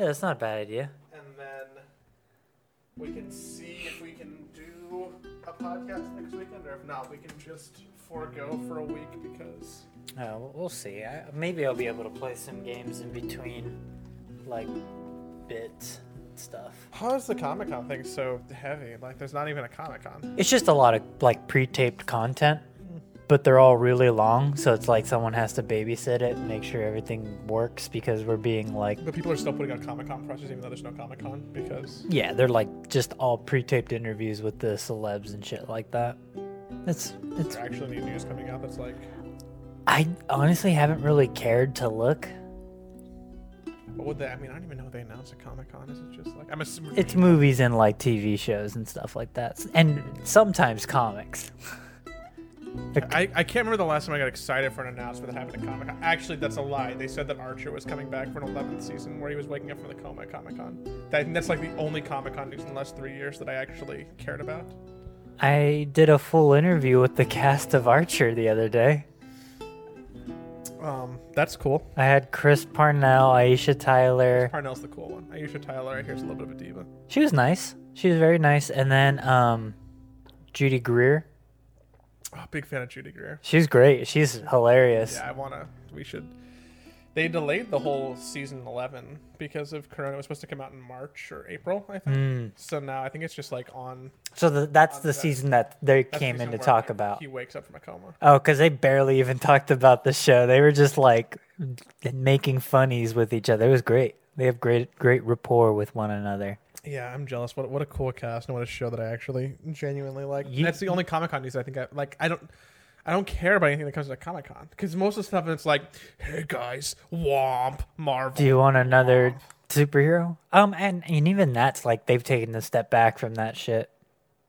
Yeah, that's not a bad idea. and then we can see if we can do a podcast next weekend, or if not, we can just forego for a week because uh, we'll- we'll see. I, maybe I'll be able to play some games in between, like bits stuff. how is the Comic Con thing so heavy? Like, there's not even a Comic Con. It's just a lot of like pre-taped content, but they're all really long, so it's like someone has to babysit it and make sure everything works because we're being like, But people are still putting out Comic Con pressures even though there's no Comic Con because yeah, they're like just all pre-taped interviews with the celebs and shit like that. It's it's. actually new news coming out that's like, I honestly haven't really cared to look. what would they? I mean, I don't even know they announced a Comic Con. Is it just like I'm assuming It's movies and like TV shows and stuff like that, and sometimes comics. I, I can't remember the last time I got excited for an announcement that happened at Comic Con. Actually, that's a lie. They said that Archer was coming back for an 11th season where he was waking up from the coma at Comic Con. I think that's like the only Comic Con news in the last three years that I actually cared about. I did a full interview with the cast of Archer the other day. Um, that's cool. I had Chris Parnell, Aisha Tyler. Parnell's the cool one. Aisha Tyler, I hear, is a little bit of a diva. She was nice. She was very nice. And then um, Judy Greer. Oh, big fan of Judy Greer. She's great. She's hilarious. Yeah, I wanna. We should. They delayed the whole season 11 because of Corona. It was supposed to come out in March or April, I think. Mm. So now I think it's just like on. So the, that's On the that- season that they the came in to talk he- about. He wakes up from a coma. Oh, because they barely even talked about the show. They were just like making funnies with each other. It was great. They have great, great rapport with one another. Yeah, I'm jealous. What what a cool cast and what a show that I actually genuinely like. You- That's the only Comic Con news I think I like. I don't. I don't care about anything that comes to Comic Con because most of the stuff it's like, hey guys, Womp, Marvel. Do you want another superhero? Um, and, and even that's like they've taken a step back from that shit.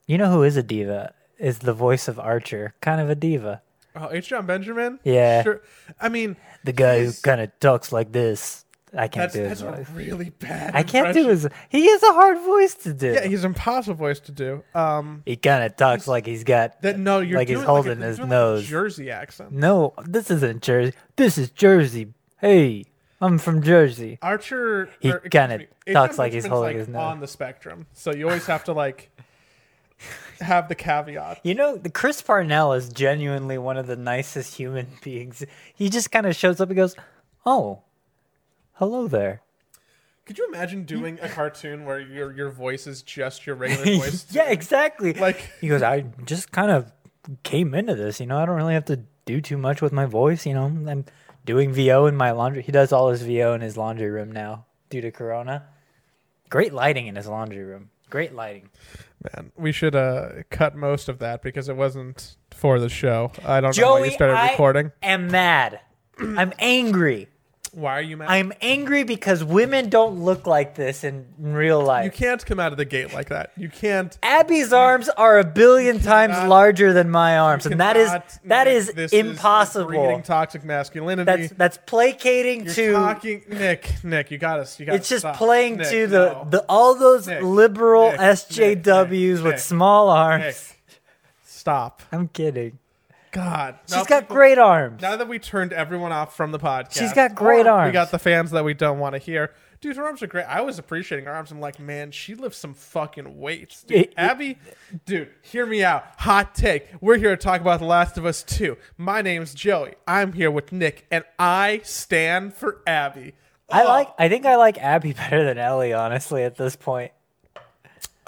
You know who is a diva? Is the voice of Archer. Kind of a diva. Oh, H. Jon Benjamin. Yeah. Sure. I mean, The guy who kind of talks like this. I can't that's do his that's voice. a really bad. I can't do impression. his. He is a hard voice to do. Yeah, he's an impossible voice to do. Um, he kind of talks like he's got. that no, you're Like he's doing holding like a, his doing like a nose. Jersey accent. No, this isn't Jersey. This is Jersey. Hey, I'm from Jersey. Archer. He or, kinda me, talks like he's Benjamin's, holding like, his nose. on the spectrum, so you always have to like have the caveat. You know, the Chris Parnell is genuinely one of the nicest human beings. He just kind of shows up and goes, "Oh, hello there." Could you imagine doing a cartoon where your your voice is just your regular voice? yeah, exactly. Like he goes, "I just kind of came into this. You know, I don't really have to do too much with my voice. You know, I'm doing VO in my laundry. He does all his VO in his laundry room now due to Corona. Great lighting in his laundry room. Great lighting. man, we should uh cut most of that because it wasn't for the show. I don't know why you started recording. I am mad. I'm angry. Why are you mad? I'm angry because women don't look like this in, in real life. you can't come out of the gate like that. You can't. Abby's arms are a billion times cannot- larger than my arms, and that is cannot that is this impossible. breeding toxic masculinity. that's that's placating You're to. talking, Nick. Nick, you got us. You got. it's just playing to the, the all those Nick, liberal Nick, Nick, SJWs Nick, with Nick, small arms. Nick, stop. I'm kidding. God, She's Now got people- great arms. Now that we turned everyone off from the podcast, She's got great arms. We got the fans that we don't want to hear. Dude, her arms are great. I was appreciating her arms. I'm like, man, she lifts some fucking weights. Dude, It- it- Abby, dude, hear me out. Hot take. We're here to talk about The Last of Us 2. My name's Joey. I'm here with Nick, and I stand for Abby. I Oh, like. I think I like Abby better than Ellie, honestly. At this point,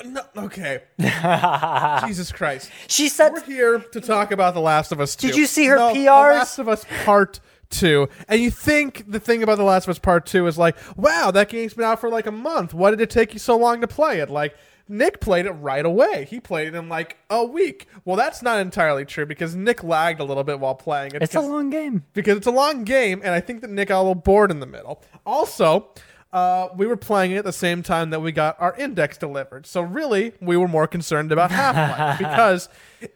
No, okay. Jesus Christ. she said We're here to talk about The Last of Us 2. Did you see her no, PRs? The Last of Us Part 2. And you think the thing about The Last of Us Part 2 is like, wow, that game's been out for like a month. Why did it take you so long to play it? Like, Nick played it right away. He played it in like a week. Well, that's not entirely true because Nick lagged a little bit while playing it. it's a long game. because it's a long game, and I think that Nick got a little bored in the middle. Also, uh, we were playing it at the same time that we got our index delivered. So really, we were more concerned about Half Life because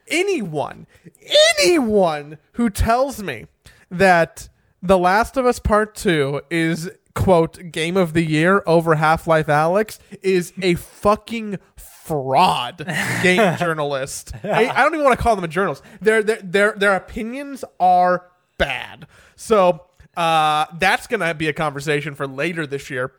anyone, anyone who tells me that The Last of Us Part Two is quote game of the year over Half Life Alyx is a fucking fraud game journalist. I, I don't even want to call them a journalist. Their their their their opinions are bad. So Uh, that's gonna be a conversation for later this year.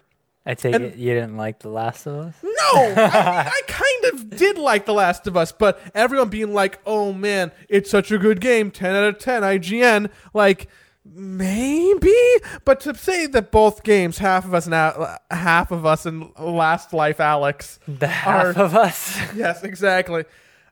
I take it you didn't like The Last of Us. No, I, I kind of did like The Last of Us, but everyone being like, "Oh man, it's such a good game, ten out of ten, IGN." Like, maybe, but to say that both games, half of us now, half of us in Last Life, Alex, The half are- of us. yes, exactly.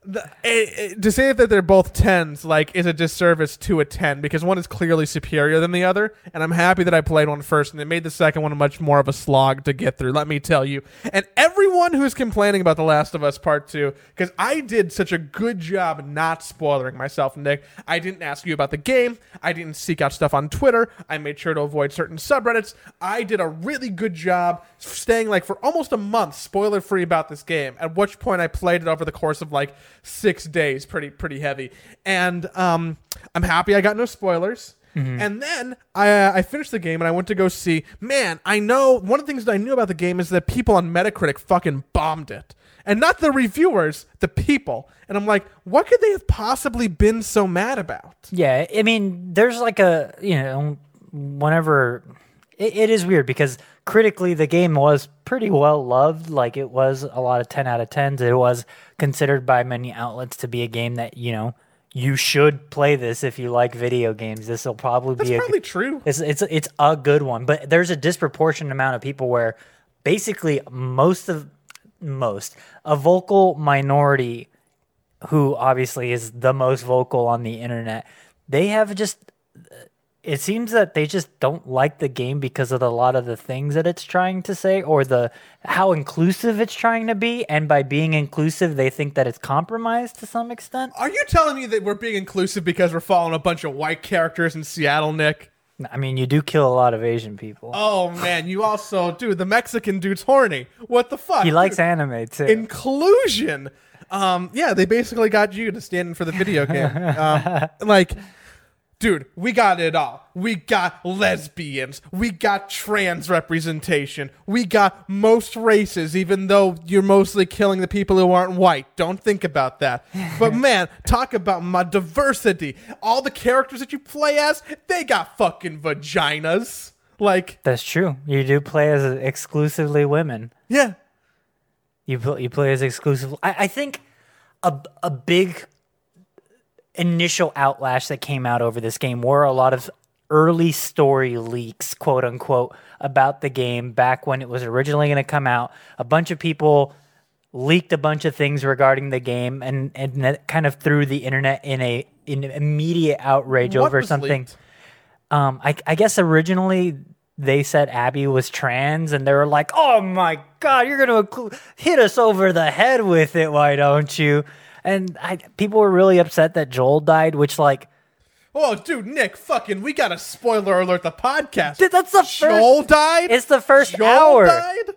The, eh, eh, to say that they're both tens, like, is a disservice to a ten because one is clearly superior than the other. And I'm happy that I played one first, and it made the second one much more of a slog to get through. Let me tell you. And everyone who's complaining about The Last of Us Part Two, because I did such a good job not spoiling myself, Nick. I didn't ask you about the game. I didn't seek out stuff on Twitter. I made sure to avoid certain subreddits. I did a really good job staying like for almost a month spoiler free about this game. At which point I played it over the course of like six days, pretty pretty heavy. And um, I'm happy I got no spoilers. And then I, uh, I finished the game and I went to go see. Man, I know one of the things that I knew about the game is that people on Metacritic fucking bombed it, and not the reviewers, the people. And I'm like, what could they have possibly been so mad about? Yeah, I mean, there's like a you know, whenever it, it is weird because critically the game was pretty well loved. Like it was a lot of ten out of tens. It was considered by many outlets to be a game that you know you should play this if you like video games. This will probably That's be a probably true. it's it's it's a good one, but there's a disproportionate amount of people where basically most of most a vocal minority who obviously is the most vocal on the internet. They have just it seems that they just don't like the game because of the, a lot of the things that it's trying to say or the how inclusive it's trying to be and by being inclusive they think that it's compromised to some extent. Are you telling me that we're being inclusive because we're following a bunch of white characters in Seattle, Nick? I mean, you do kill a lot of Asian people. Oh man, you also dude, the Mexican dude's horny. What the fuck? he likes anime too. inclusion. Um, yeah, they basically got you to stand in for the video game. Um, like, dude, we got it all. We got lesbians. We got trans representation. We got most races, even though you're mostly killing the people who aren't white. Don't think about that. But man, talk about my diversity. All the characters that you play as, they got fucking vaginas. Like, That's true. You do play as exclusively women. yeah. You pl- you play as exclusive. I, I think a a big initial outlash that came out over this game were a lot of early story leaks, quote unquote, about the game back when it was originally going to come out. A bunch of people leaked a bunch of things regarding the game, and and that kind of threw the internet in a in immediate outrage What over something. Um, I, I guess originally they said Abby was trans, and they were like, "Oh my god, you're gonna hit us over the head with it, why don't you?" And I, people were really upset that Joel died, which like Oh, dude, Nick, fucking, we got a spoiler alert. The podcast. Th- that's the first- Joel died. it's the first Joel hour. died.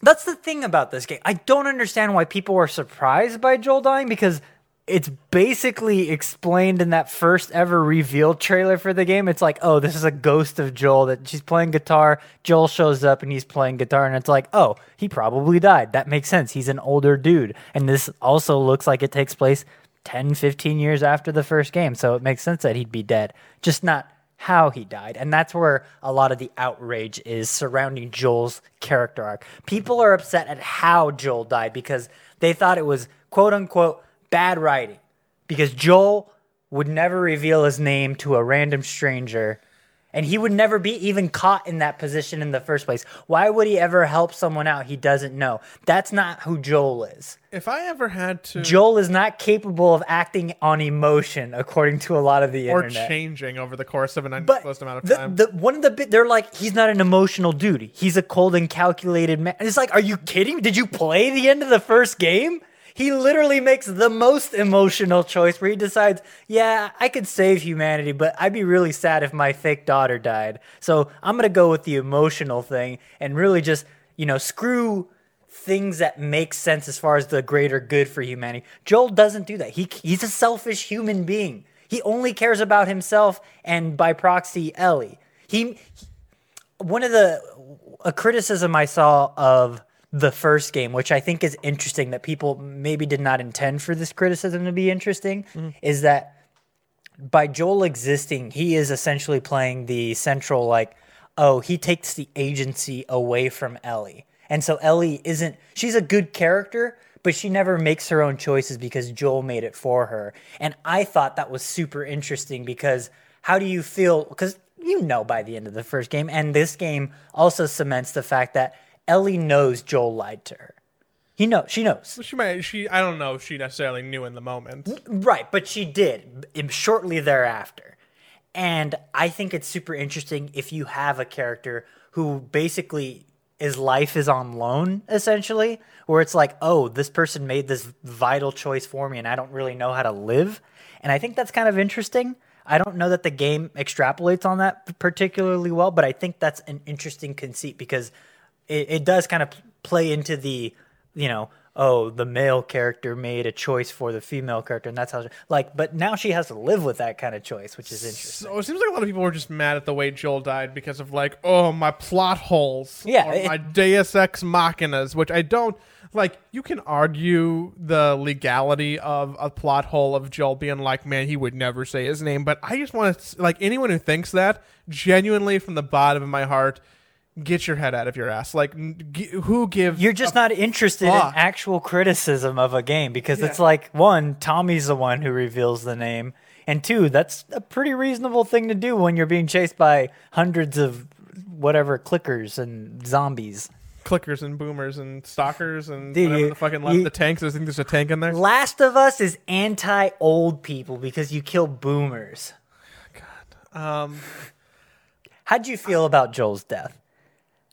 That's the thing about this game. I don't understand why people were surprised by Joel dying because it's basically explained in that first ever reveal trailer for the game. It's like, oh, this is a ghost of Joel that she's playing guitar. Joel shows up and he's playing guitar, and it's like, oh, he probably died. That makes sense. He's an older dude. And this also looks like it takes place 10, 15 years after the first game. So it makes sense that he'd be dead. Just not how he died. And that's where a lot of the outrage is surrounding Joel's character arc. People are upset at how Joel died because they thought it was quote unquote bad writing. Because Joel would never reveal his name to a random stranger and he would never be even caught in that position in the first place. Why would he ever help someone out he doesn't know? That's not who Joel is. If I ever had to, Joel is not capable of acting on emotion, according to a lot of the internet. or internet. changing over the course of an undisclosed amount of the, time. the one of the bit they're like he's not an emotional dude. He's a cold and calculated man. And it's like, are you kidding? Did you play the end of the first game? He literally makes the most emotional choice where he decides, yeah, I could save humanity, but I'd be really sad if my fake daughter died. So I'm gonna go with the emotional thing and really just, you know, screw things that make sense as far as the greater good for humanity. Joel doesn't do that. He he's a selfish human being. He only cares about himself and by proxy Ellie. He one of the a criticism I saw of the first game, which I think is interesting that people maybe did not intend for this criticism to be interesting, mm-hmm. is that by Joel existing, he is essentially playing the central like, oh, he takes the agency away from Ellie. And so Ellie isn't she's a good character, but she never makes her own choices because Joel made it for her. And I thought that was super interesting because how do you feel cuz you know by the end of the first game and this game also cements the fact that Ellie knows Joel lied to her. He knows. She knows. She might. She. I don't know if she necessarily knew in the moment. Right, but she did shortly thereafter. And I think it's super interesting if you have a character who basically his life is on loan, essentially, where it's like, oh, this person made this vital choice for me and I don't really know how to live. And I think that's kind of interesting. I don't know that the game extrapolates on that particularly well, but I think that's an interesting conceit because it, it does kind of play into the you know, oh, the male character made a choice for the female character, and that's how, like, but now she has to live with that kind of choice, which is interesting. So it seems like a lot of people were just mad at the way Joel died because of like, oh, my plot holes, Yeah, or it- my Deus Ex Machinas, which I don't like. You can argue the legality of a plot hole of Joel being like, man, he would never say his name, but I just want to like anyone who thinks that genuinely from the bottom of my heart. Get your head out of your ass. Like, g- who gives? You're just not interested fuck. in actual criticism of a game because it's like one, Tommy's the one who reveals the name, and two, that's a pretty reasonable thing to do when you're being chased by hundreds of whatever clickers and zombies. clickers and boomers and stalkers and Dude, whatever the fucking left you- the tanks. I think there's a tank in there. Last of Us is anti old people because you kill boomers. God. Um, How'd you feel about Joel's death?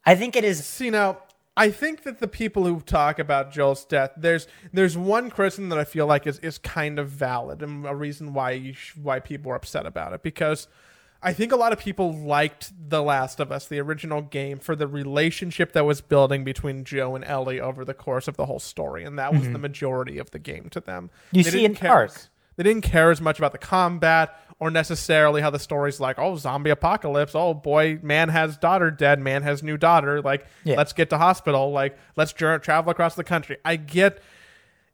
I think it is see now, I think that the people who talk about Joel's death, there's there's one criticism that I feel like is, is kind of valid and a reason why you sh- why people are upset about it because I think a lot of people liked The Last of Us, the original game, for the relationship that was building between Joe and Ellie over the course of the whole story, and that was the mm-hmm. majority of the game to them. You They see didn't care arc. They didn't care as much about the combat or necessarily how the story's like, oh, zombie apocalypse. Oh boy, man has daughter dead. Man has new daughter. Like, Yeah. let's get to hospital. Like, let's travel across the country. I get.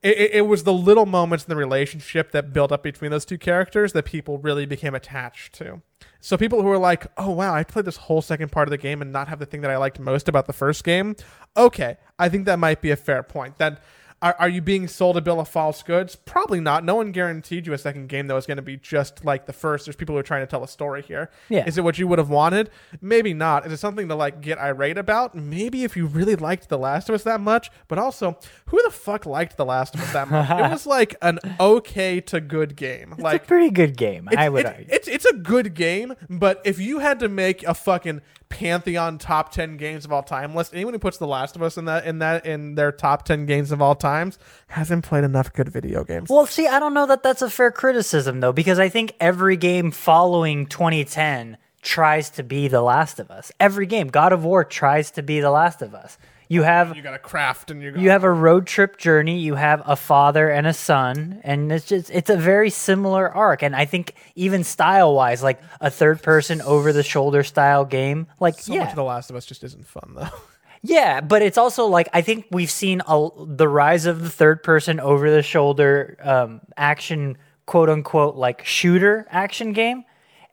It, it, it was the little moments in the relationship that built up between those two characters that people really became attached to. So people who are like, "Oh wow, I played this whole second part of the game and not have the thing that I liked most about the first game." Okay, I think that might be a fair point. That are, are you being sold a bill of false goods? Probably not. No one guaranteed you a second game that was going to be just like the first. There's people who are trying to tell a story here. Yeah. Is it what you would have wanted? Maybe not. Is it something to like get irate about? Maybe if you really liked The Last of Us that much. But also, who the fuck liked The Last of Us that much? it was like an okay to good game. it's like a pretty good game. I would argue. it's it's a good game, but if you had to make a fucking pantheon top ten games of all time list, anyone who puts The Last of Us in that in that in their top ten games of all times hasn't played enough good video games. Well, see, I don't know that that's a fair criticism though, because I think every game following 2010 tries to be The Last of Us. Every game, God of War tries to be The Last of Us. You have you got to craft and you you have a road trip journey. You have a father and a son, and it's just it's a very similar arc. And I think even style wise, like a third person over the shoulder style game, like so yeah, much of The Last of Us just isn't fun though. Yeah, but it's also like I think we've seen a, the rise of the third person over the shoulder um, action, quote unquote, like shooter action game.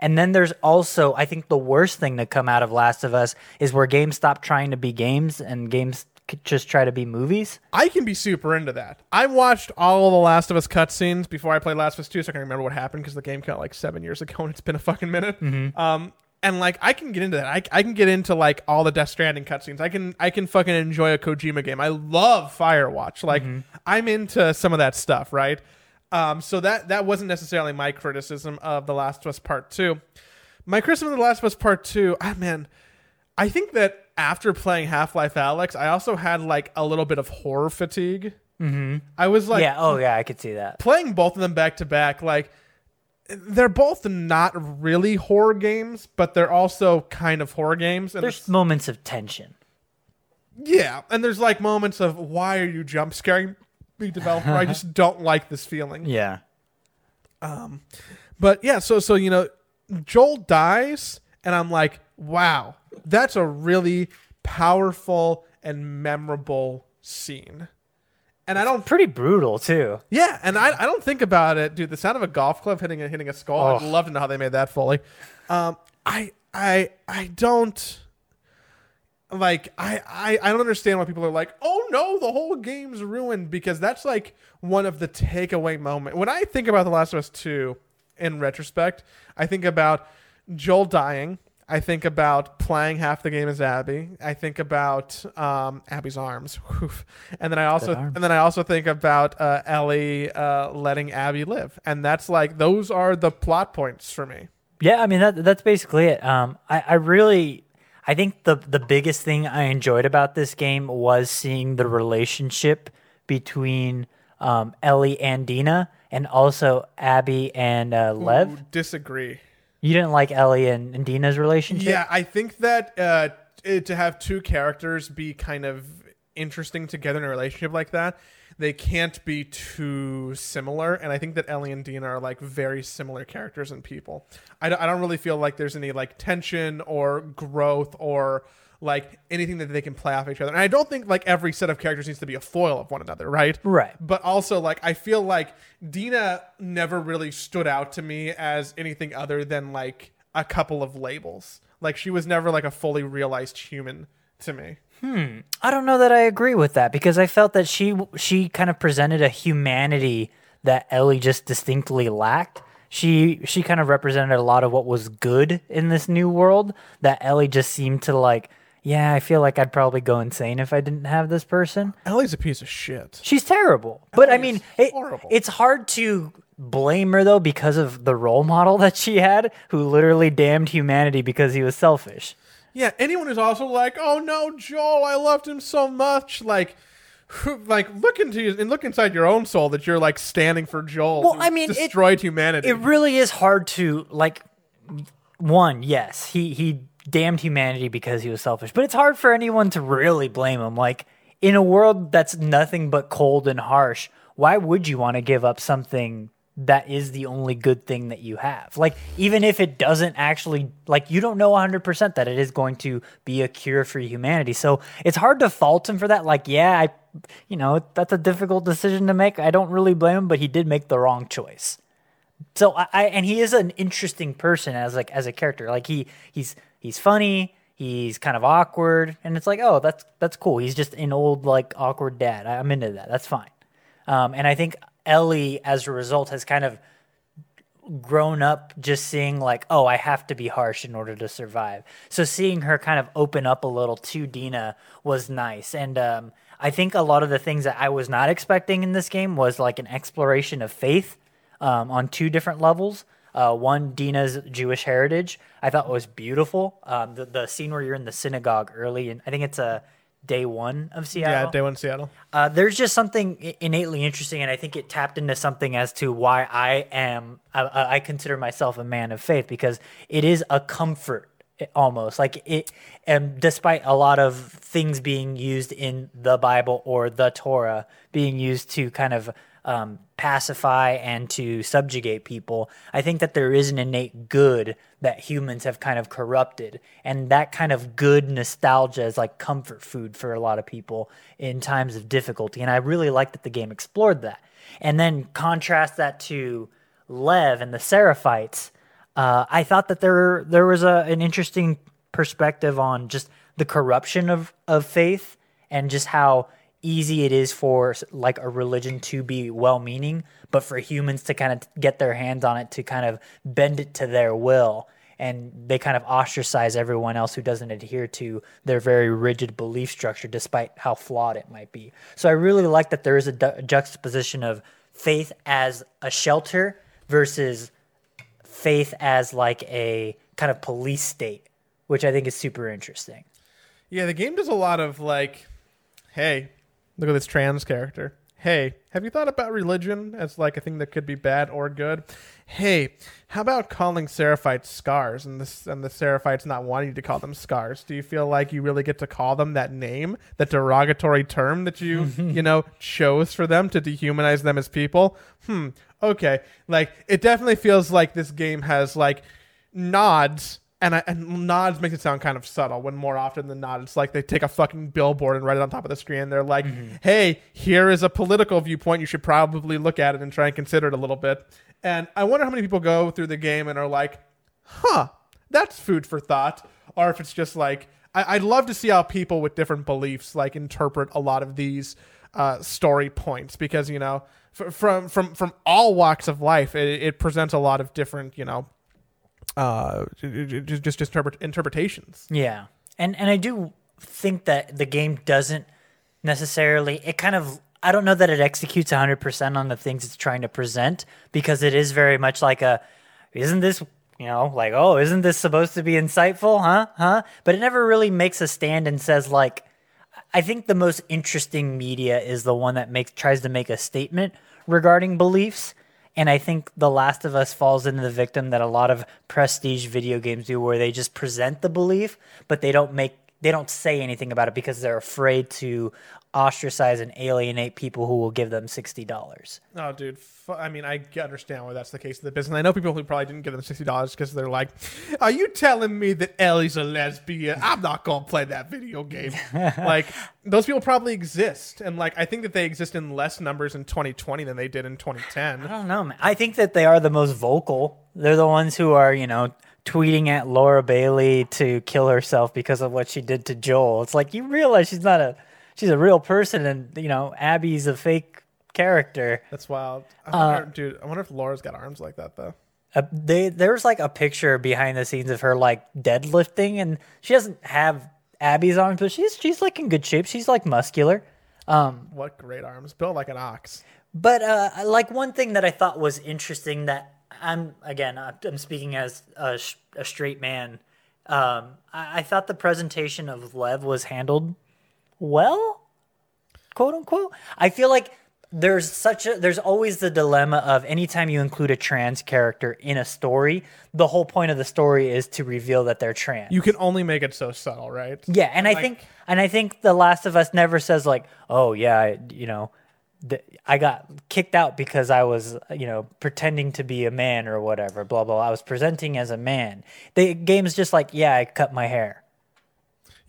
And then there's also, I think the worst thing to come out of Last of Us is where games stop trying to be games and games just try to be movies. I can be super into that. I watched all of the Last of Us cutscenes before I played Last of Us 2, so I can remember what happened because the game came out like seven years ago and it's been a fucking minute. Um, and like I can get into that. I, I can get into like all the Death Stranding cutscenes. I can I can fucking enjoy a Kojima game. I love Firewatch. Like I'm into some of that stuff, right? Um, so that that wasn't necessarily my criticism of The Last of Us Part Two. My criticism of The Last of Us Part Two, ah man, I think that after playing Half Life Alyx, I also had like a little bit of horror fatigue. Mm-hmm. I was like, yeah, oh yeah, I could see that. playing both of them back to back, like they're both not really horror games, but they're also kind of horror games. And There's moments of tension. yeah, and there's like moments of why are you jump scaring me, developer? I just don't like this feeling. Yeah. Um, but yeah, so so you know, Joel dies, and I'm like, wow, that's a really powerful and memorable scene. And I don't Pretty brutal too. Yeah, and I, I don't think about it, dude. The sound of a golf club hitting a hitting a skull. I'd Oh. love to know how they made that fully. Um, I I I don't like I, I I don't understand why people are like, oh no, the whole game's ruined because that's like one of the takeaway moment. When I think about The Last of Us Two, in retrospect, I think about Joel dying. I think about playing half the game as Abby. I think about um, Abby's arms, and then I also and then I also think about uh, Ellie uh, letting Abby live, and that's like those are the plot points for me. Yeah, I mean that that's basically it. Um, I, I really, I think the the biggest thing I enjoyed about this game was seeing the relationship between um, Ellie and Dina, and also Abby and uh, Lev. Ooh, disagree. You didn't like Ellie and, and Dina's relationship. Yeah, I think that uh, it, to have two characters be kind of interesting together in a relationship like that, they can't be too similar. And I think that Ellie and Dina are like very similar characters and people. I don't, I don't really feel like there's any like tension or growth or like anything that they can play off each other. And I don't think like every set of characters needs to be a foil of one another, right? Right. But also, like, I feel like Dina never really stood out to me as anything other than like a couple of labels. Like, she was never like a fully realized human to me. Hmm. I don't know that I agree with that because I felt that she she kind of presented a humanity that Ellie just distinctly lacked. She she kind of represented a lot of what was good in this new world that Ellie just seemed to like. Yeah, I feel like I'd probably go insane if I didn't have this person. Ellie's a piece of shit. She's terrible. But I mean, it, it's hard to blame her though because of the role model that she had who literally damned humanity because he was selfish. Yeah, anyone who's also like, "Oh no, Joel, I loved him so much," like. Like look into you and look inside your own soul that you're like standing for Joel. Well, I mean, it- destroyed humanity. It really is hard to like one, yes, he he damned humanity because he was selfish, but it's hard for anyone to really blame him. Like in a world that's nothing but cold and harsh, why would you want to give up something that is the only good thing that you have? Like even if it doesn't actually like you don't know 100% that it is going to be a cure for humanity. So it's hard to fault him for that. Like yeah, I you know, that's a difficult decision to make. I don't really blame him, but he did make the wrong choice. So I, I and he is an interesting person as like as a character. Like he he's he's funny. He's kind of awkward, and it's like, oh, that's that's cool. He's just an old like awkward dad. I'm into that. That's fine. Um, and I think Ellie, as a result, has kind of grown up just seeing like, oh, I have to be harsh in order to survive. So seeing her kind of open up a little to Dina was nice, and um, I think a lot of the things that I was not expecting in this game was like an exploration of faith um, on two different levels. Uh, one, Dina's Jewish heritage, I thought was beautiful. Um, the the scene where you're in the synagogue early, and I think it's a day one of Seattle. yeah, day one Seattle. Uh, there's just something innately interesting, and I think it tapped into something as to why I am I, I consider myself a man of faith because it is a comfort almost like it. And despite a lot of things being used in the Bible or the Torah being used to kind of um, pacify and to subjugate people, I think that there is an innate good that humans have kind of corrupted. And that kind of good nostalgia is like comfort food for a lot of people in times of difficulty. And I really like that the game explored that. And then contrast that to Lev and the Seraphites. Uh, I thought that there there was a, an interesting perspective on just the corruption of, of faith and just how easy it is for like a religion to be well-meaning but for humans to kind of get their hands on it to kind of bend it to their will and they kind of ostracize everyone else who doesn't adhere to their very rigid belief structure despite how flawed it might be. So i really like that there is a du- juxtaposition of faith as a shelter versus faith as like a kind of police state which i think is super interesting. Yeah, the game does a lot of like, hey, look at this trans character. Hey, have you thought about religion as like a thing that could be bad or good? Hey, how about calling Seraphites scars and this and the Seraphites not wanting you to call them scars? Do you feel like you really get to call them that name, that derogatory term that you, you know, chose for them to dehumanize them as people? Hmm. Okay. Like it definitely feels like this game has like nods and I, and nods makes it sound kind of subtle when more often than not it's like they take a fucking billboard and write it on top of the screen. They're like, "Hey, here is a political viewpoint. You should probably look at it and try and consider it a little bit." And I wonder how many people go through the game and are like, "Huh, that's food for thought," or if it's just like, I, I'd love to see how people with different beliefs like interpret a lot of these uh, story points because you know f- from from from all walks of life, it, it presents a lot of different you know uh just just interpret, interpretations Yeah. And and I do think that the game doesn't necessarily it kind of I don't know that it executes 100% on the things it's trying to present because it is very much like a isn't this you know like oh isn't this supposed to be insightful huh huh but it never really makes a stand and says like I think the most interesting media is the one that makes tries to make a statement regarding beliefs. And I think The Last of Us falls into the victim that a lot of prestige video games do where they just present the belief, but they don't make they don't say anything about it because they're afraid to ostracize and alienate people who will give them sixty dollars. oh dude i mean i understand why that's the case in the business i know people who probably didn't give them $60 because they're like are you telling me that ellie's a lesbian i'm not gonna play that video game like those people probably exist and like i think that they exist in less numbers in 2020 than they did in 2010 I don't know, man. I think that they are the most vocal. They're the ones who are, you know, tweeting at Laura Bailey to kill herself because of what she did to Joel. It's like you realize she's not a she's a real person and, you know, Abby's a fake character. that's wild I Uh, wonder, dude i wonder if laura's got arms like that though Uh, they there's like a picture behind the scenes of her like deadlifting and she doesn't have Abby's arms, but she's she's like in good shape. She's like muscular. what great arms built like an ox But uh, like one thing that I thought was interesting that I'm again I'm I'm speaking as a, sh- a straight man. Um, I-, I thought the presentation of Lev was handled well, quote unquote. I feel like there's such a there's always the dilemma of anytime you include a trans character in a story, the whole point of the story is to reveal that they're trans. you can only make it so subtle right Yeah, and I think and I think The Last of Us never says like, "Oh yeah, I, you know, th- I got kicked out because I was, you know, pretending to be a man or whatever, blah blah. I was presenting as a man." The game's just like, "Yeah, I cut my hair."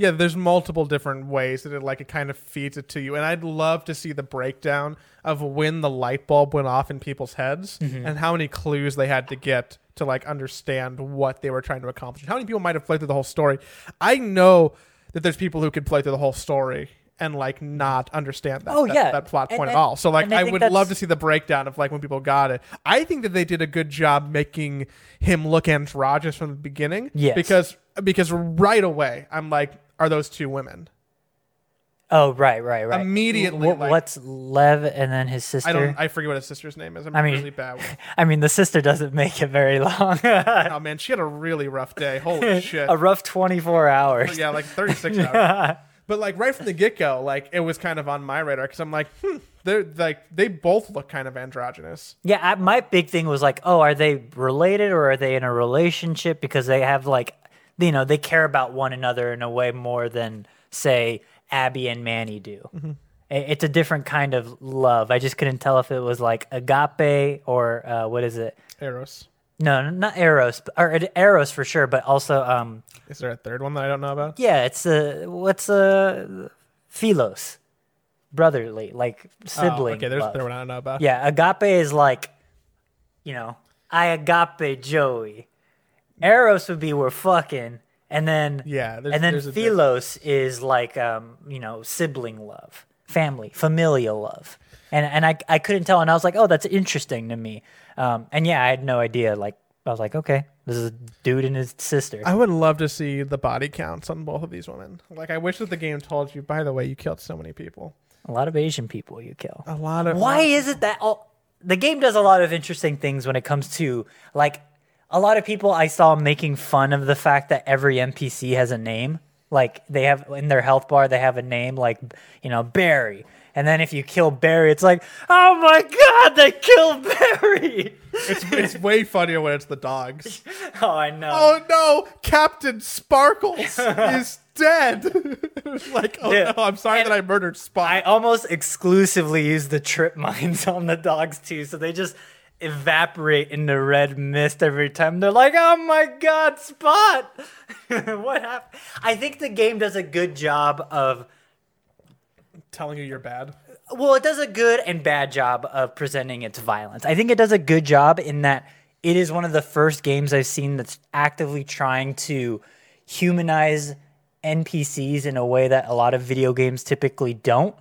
Yeah there's multiple different ways that it like it kind of feeds it to you and i'd love to see the breakdown of when the light bulb went off in people's heads and how many clues they had to get to like understand what they were trying to accomplish. How many people might have played through the whole story? I know that there's people who could play through the whole story and like not understand that, Oh, that, yeah. that plot point and- at all. So like I i, would love to see the breakdown of like when people got it. I think that they did a good job making him look androgynous from the beginning Yes. because because right away i'm like are those two women Oh, right, right, right. Immediately, Wh- like- what's Lev and then his sister? I don't. I forget what his sister's name is. I'm I mean- really bad. With, I mean, the sister doesn't make it very long. oh man, she had a really rough day. Holy shit. a rough 24 hours. yeah, like 36 hours. But like right from the get go, like it was kind of on my radar because I'm like, hmm, they're like they both look kind of androgynous. Yeah, I, my big thing was like, oh, are they related or are they in a relationship? Because they have like, you know, they care about one another in a way more than say Abby and Manny do. I- It's a different kind of love. I just couldn't tell if it was like agape or uh, what is it? Eros. No, not eros, or eros for sure, but also, um, Is there a third one that I don't know about? yeah, it's uh, what's a philos, brotherly, like sibling. Oh, okay, there's love. a third one I don't know about. Yeah, agape is like, you know, I agape Joey. Eros would be we're fucking, and then Yeah, there's- and then philos is like um, you know, sibling love, family, familial love, and and I I couldn't tell, and I was like, oh, that's interesting to me, um, and yeah, I had no idea. Like I was like, okay, this is a dude and his sister. I would love to see the body counts on both of these women. Like, I wish that the game told you. By the way, you killed so many people. a lot of Asian people you kill. A lot of Why is it that all the game does a lot of interesting things when it comes to like a lot of people I saw making fun of the fact that every NPC has a name. Like they have in their health bar, they have a name like you know Barry, and then if you kill Barry, it's like oh my god, they killed Barry. It's it's way funnier when it's the dogs. oh, I know. oh no, Captain Sparkles is dead. like, oh no, I'm sorry that I murdered Spot. I almost exclusively use the trip mines on the dogs too, so they just evaporate into red mist every time. They're like, "Oh my god, Spot! what happened?" I think the game does a good job of Telling you you're bad. well, it does a good and bad job of presenting its violence. I think it does a good job in that it is one of the first games I've seen that's actively trying to humanize NPCs in a way that a lot of video games typically don't.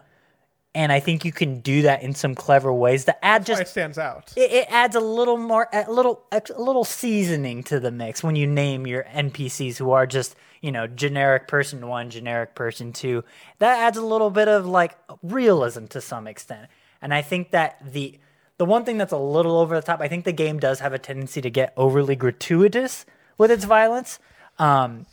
And I think you can do that in some clever ways. The ad just it stands out. it, it adds a little more a little a little seasoning to the mix when you name your npcs who are just you know generic person one generic person two that adds a little bit of like realism to some extent and i think that the the one thing that's a little over the top i think the game does have a tendency to get overly gratuitous with its violence um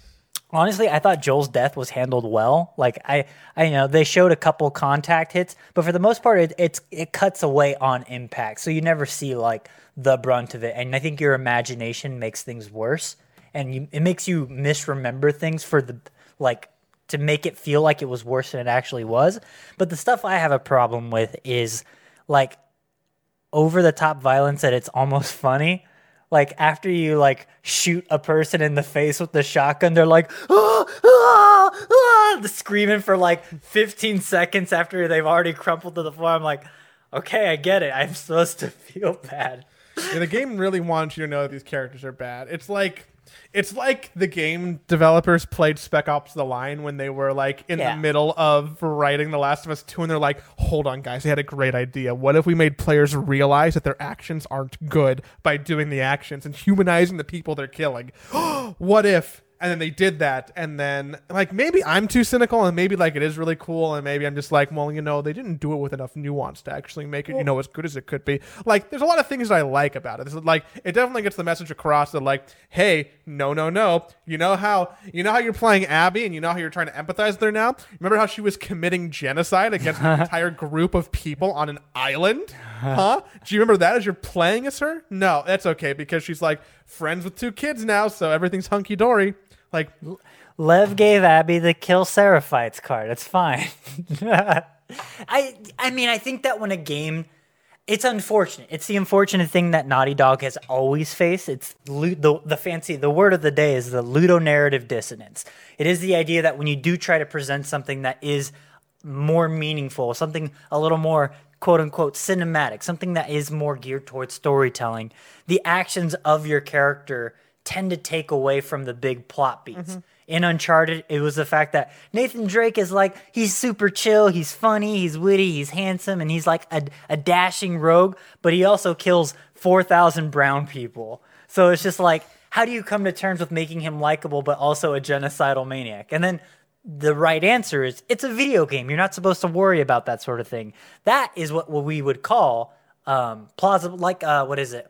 honestly i thought joel's death was handled well. Like i i you know they showed a couple contact hits but for the most part it, it's it cuts away on impact. So you never see like the brunt of it. And i think your imagination makes things worse. And you, it makes you misremember things for the like to make it feel like it was worse than it actually was. But the stuff i have a problem with is like over the top violence that it's almost funny. Like after you like shoot a person in the face with the shotgun, they're like ah, ah, ah, screaming for like 15 seconds after they've already crumpled to the floor. I'm like, okay, I get it. I'm supposed to feel bad. Yeah, the game really wants you to know that these characters are bad. It's like it's like the game developers played Spec Ops: The Line when they were like in Yeah. the middle of writing The Last of Us 2 and they're like, "Hold on, guys, they had a great idea. What if we made players realize that their actions aren't good by doing the actions and humanizing the people they're killing? what if and then they did that and then like maybe i'm too cynical and maybe like it is really cool and maybe i'm just like well you know they didn't do it with enough nuance to actually make it you know as good as it could be. Like there's a lot of things i like about it. This is like it definitely gets the message across that like hey no no no. You know how you know how you're playing abby and you know how you're trying to empathize with her now? Remember how she was committing genocide against an entire group of people on an island? Huh? Do you remember that as you're playing as her? No that's okay because she's like friends with two kids now so everything's hunky-dory like Lev gave Abby the kill Seraphites card. It's fine. I I mean, I think that when a game it's unfortunate. It's the unfortunate thing that Naughty Dog has always faced. It's the the fancy the word of the day is the ludonarrative dissonance. It is the idea that when you do try to present something that is more meaningful, something a little more quote unquote cinematic, something that is more geared towards storytelling, the actions of your character tend to take away from the big plot beats. In Uncharted, it was the fact that Nathan Drake is like, he's super chill, he's funny, he's witty, he's handsome, and he's like a, a dashing rogue, but he also kills 4,000 brown people. So it's just like, how do you come to terms with making him likable, but also a genocidal maniac? And then the right answer is it's a video game. You're not supposed to worry about that sort of thing. That is what, what we would call um, plausible, like, uh, what is it?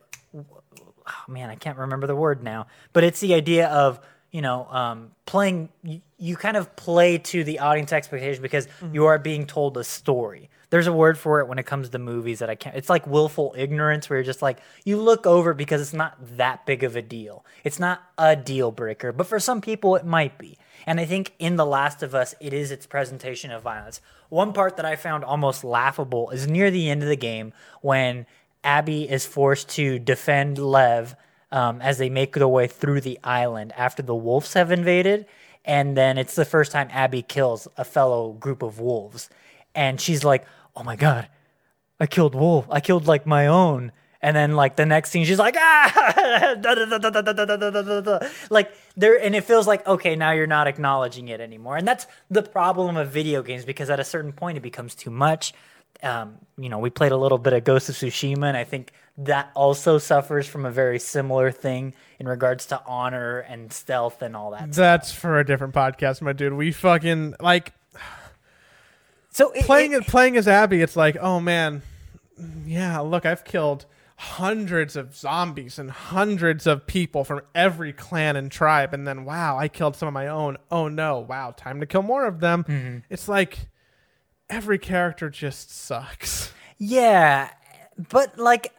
Oh man, I can't remember the word now, but it's the idea of you know um, playing. You, you kind of play to the audience expectation because you are being told a story. There's a word for it when it comes to movies that I can't. It's like willful ignorance, where you're just like you look over because it's not that big of a deal. It's not a deal breaker, but for some people it might be. And I think in The Last of Us, it is its presentation of violence. One part that I found almost laughable is near the end of the game when Abby is forced to defend Lev um, as they make their way through the island after the wolves have invaded. And then it's the first time Abby kills a fellow group of wolves. And she's like, oh my God, I killed wolf. I killed like my own. And then like the next scene, she's like, ah, like there, and it feels like okay, now you're not acknowledging it anymore, and that's the problem of video games because at a certain point it becomes too much. Um, you know, we played a little bit of Ghost of Tsushima, and I think that also suffers from a very similar thing in regards to honor and stealth and all that. That's for a different podcast, my dude. We fucking like So it, playing it- it, playing as Abby. It's like, oh man, yeah. Look, I've killed hundreds of zombies and hundreds of people from every clan and tribe, and then wow, I killed some of my own. Oh no, wow, time to kill more of them. Mm-hmm. It's like every character just sucks. Yeah, but like,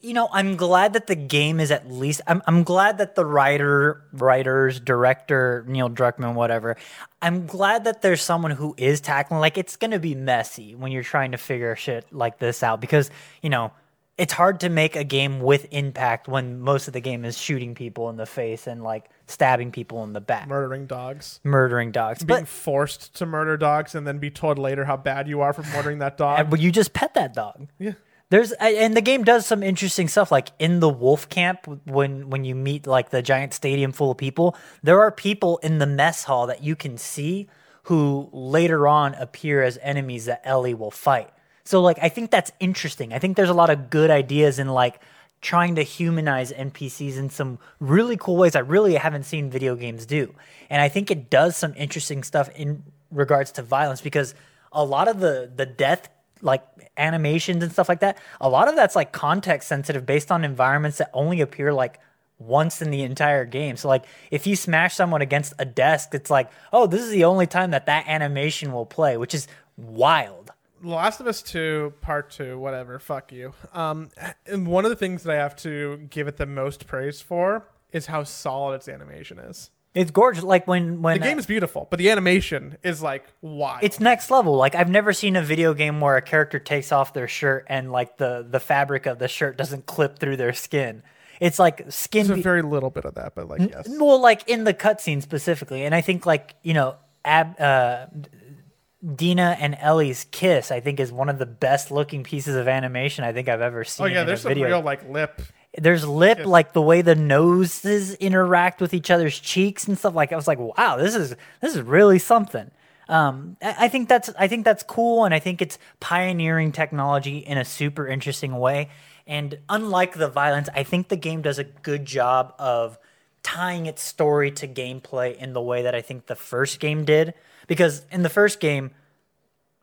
you know, I'm glad that the game is at least. I'm I'm glad that the writer, writers, director, Neil Druckmann, whatever. I'm glad that there's someone who is tackling. Like, it's gonna be messy when you're trying to figure shit like this out because you know. It's hard to make a game with impact when most of the game is shooting people in the face and like stabbing people in the back, Murdering dogs. murdering dogs. Being But forced to murder dogs and then be told later how bad you are for murdering that dog. but you just pet that dog. yeah. There's and the game does some interesting stuff like in the wolf camp when when you meet like the giant stadium full of people, there are people in the mess hall that you can see who later on appear as enemies that Ellie will fight. So like I think that's interesting. I think there's a lot of good ideas in like trying to humanize NPCs in some really cool ways I really haven't seen video games do. And I think it does some interesting stuff in regards to violence because a lot of the the death like animations and stuff like that, a lot of that's like context sensitive based on environments that only appear like once in the entire game. So like if you smash someone against a desk, it's like, "Oh, this is the only time that that animation will play," which is wild. Last of Us 2, Part 2, whatever, fuck you. Um, and one of the things that I have to give it the most praise for is how solid its animation is. It's gorgeous like when when The game is beautiful, but the animation is like wild. it's next level. Like I've never seen a video game where a character takes off their shirt and like the the fabric of the shirt doesn't clip through their skin. It's like skin. There's a very little bit of that, but like yes. well, like in the cutscene specifically, and I think like you know, Ab, uh, Dina and Ellie's kiss, I think is one of the best looking pieces of animation I think I've ever seen. Oh yeah, there's a some video. real like lip. There's lip, like the way the noses interact with each other's cheeks and stuff. Like I was like, wow, this is this is really something. Um, I think that's I think that's cool, and I think it's pioneering technology in a super interesting way. And unlike the violence, I think the game does a good job of tying its story to gameplay in the way that I think the first game did. Because in the first game,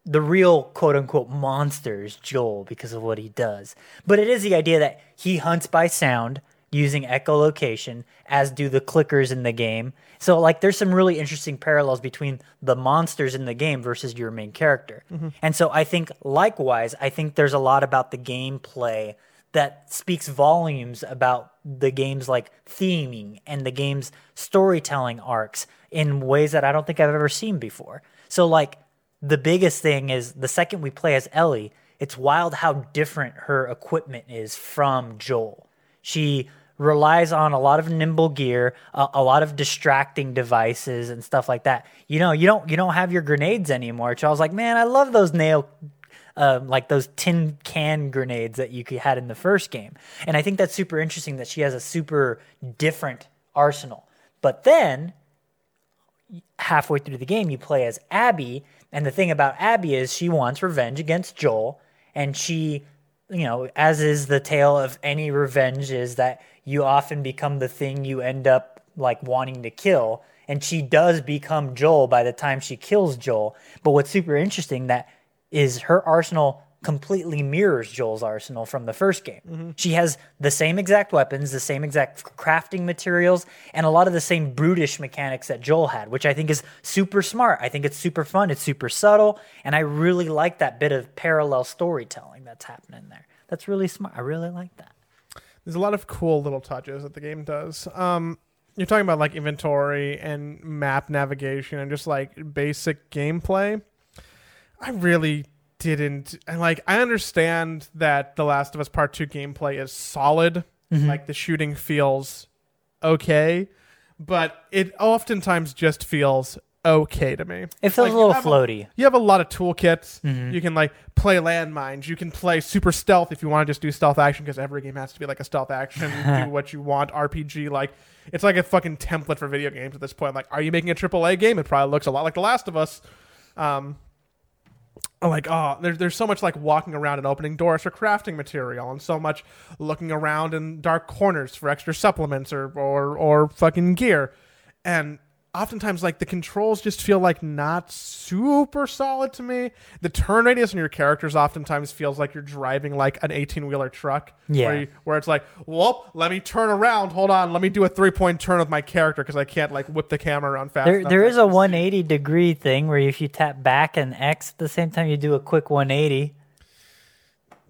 the real quote unquote monster is Joel because of what he does. But it is the idea that he hunts by sound using echolocation, as do the clickers in the game. So, like, there's some really interesting parallels between the monsters in the game versus your main character. Mm-hmm. And so, I think, likewise, I think there's a lot about the gameplay that speaks volumes about the game's like theming and the game's storytelling arcs in ways that I don't think I've ever seen before. So, like, the biggest thing is the second we play as Ellie, it's wild how different her equipment is from Joel. She relies on a lot of nimble gear, a, a lot of distracting devices and stuff like that. You know, you don't you don't have your grenades anymore. Which I was like, man, I love those nail um, like those tin can grenades that you had in the first game. And I think that's super interesting that she has a super different arsenal. But then halfway through the game, you play as Abby, and the thing about Abby is she wants revenge against Joel, and she, you know, as is the tale of any revenge, is that you often become the thing you end up like wanting to kill, and she does become Joel by the time she kills Joel. But what's super interesting that is her arsenal completely mirrors Joel's arsenal from the first game. She has the same exact weapons, the same exact crafting materials, and a lot of the same brutish mechanics that Joel had, which I think is super smart. I think it's super fun, it's super subtle, and I really like that bit of parallel storytelling that's happening there. That's really smart. I really like that. There's a lot of cool little touches that the game does. Um, you're talking about like inventory and map navigation and just like basic gameplay. I really didn't and like I understand that The Last of Us Part 2 gameplay is solid. Like the shooting feels okay, but it oftentimes just feels okay to me. It feels Like, a little have floaty. you have a lot of toolkits. Mm-hmm. You can like play landmines. You can play super stealth if you want to just do stealth action because every game has to be like a stealth action. do what you want. RPG like it's like a fucking template for video games at this point. Like, are you making a AAA game? It probably looks a lot like The Last of Us. Um, like, uh, oh, there's there's so much like walking around and opening doors for crafting material, and so much looking around in dark corners for extra supplements or or or fucking gear, and oftentimes like the controls just feel like not super solid to me. The turn radius on your characters oftentimes feels like you're driving like an 18 wheeler truck. Yeah. Where, you, where it's like, whoop, let me turn around. Hold on, let me do a three point turn with my character because I can't like whip the camera around fast. There, enough. there is a 180 degree thing where if you tap back and X at the same time, you do a quick 180.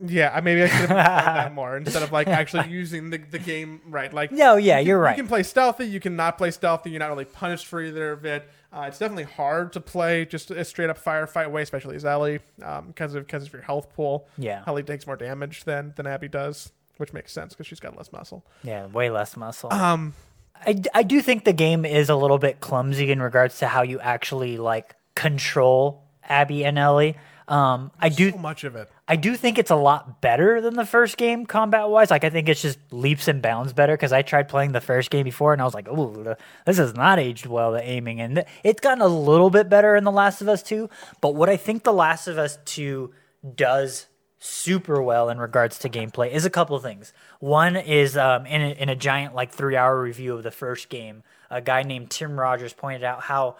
Yeah, I maybe I should have done that more instead of like actually using the, the game right. Like No, yeah, you you're can- right. You can play stealthy. You can not play stealthy. You're not really punished for either of it. Uh, it's definitely hard to play just a straight up firefight way, especially as Ellie, because of because of your health pool. Yeah. Ellie takes more damage than than Abby does, which makes sense because she's got less muscle. Yeah, way less muscle. Um, I, I do think the game is a little bit clumsy in regards to how you actually like control Abby and Ellie. Um, I do so much of it. I do think it's a lot better than the first game combat wise. Like I think it's just leaps and bounds better because I tried playing the first game before and I was like, "Ooh, this has not aged well." The aiming and it's gotten a little bit better in The Last of Us Two. But what I think The Last of Us Two does super well in regards to gameplay is a couple of things. One is um, in a, in a giant like three hour review of the first game, a guy named Tim Rogers pointed out how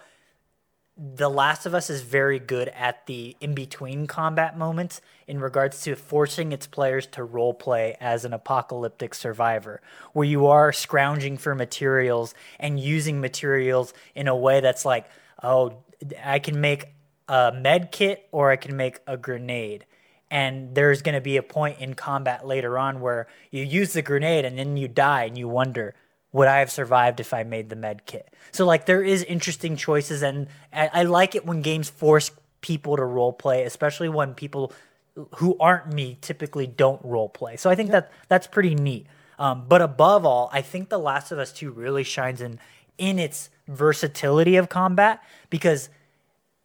the Last of Us is very good at the in between combat moments in regards to forcing its players to role play as an apocalyptic survivor, where you are scrounging for materials and using materials in a way that's like, oh, I can make a med kit or I can make a grenade. And there's going to be a point in combat later on where you use the grenade and then you die and you wonder, would I have survived if I made the med kit? So like there is interesting choices, and I, I like it when games force people to role play, especially when people who aren't me typically don't role play. So I think that that's pretty neat. Um, but above all, I think The Last of Us Two really shines in in its versatility of combat because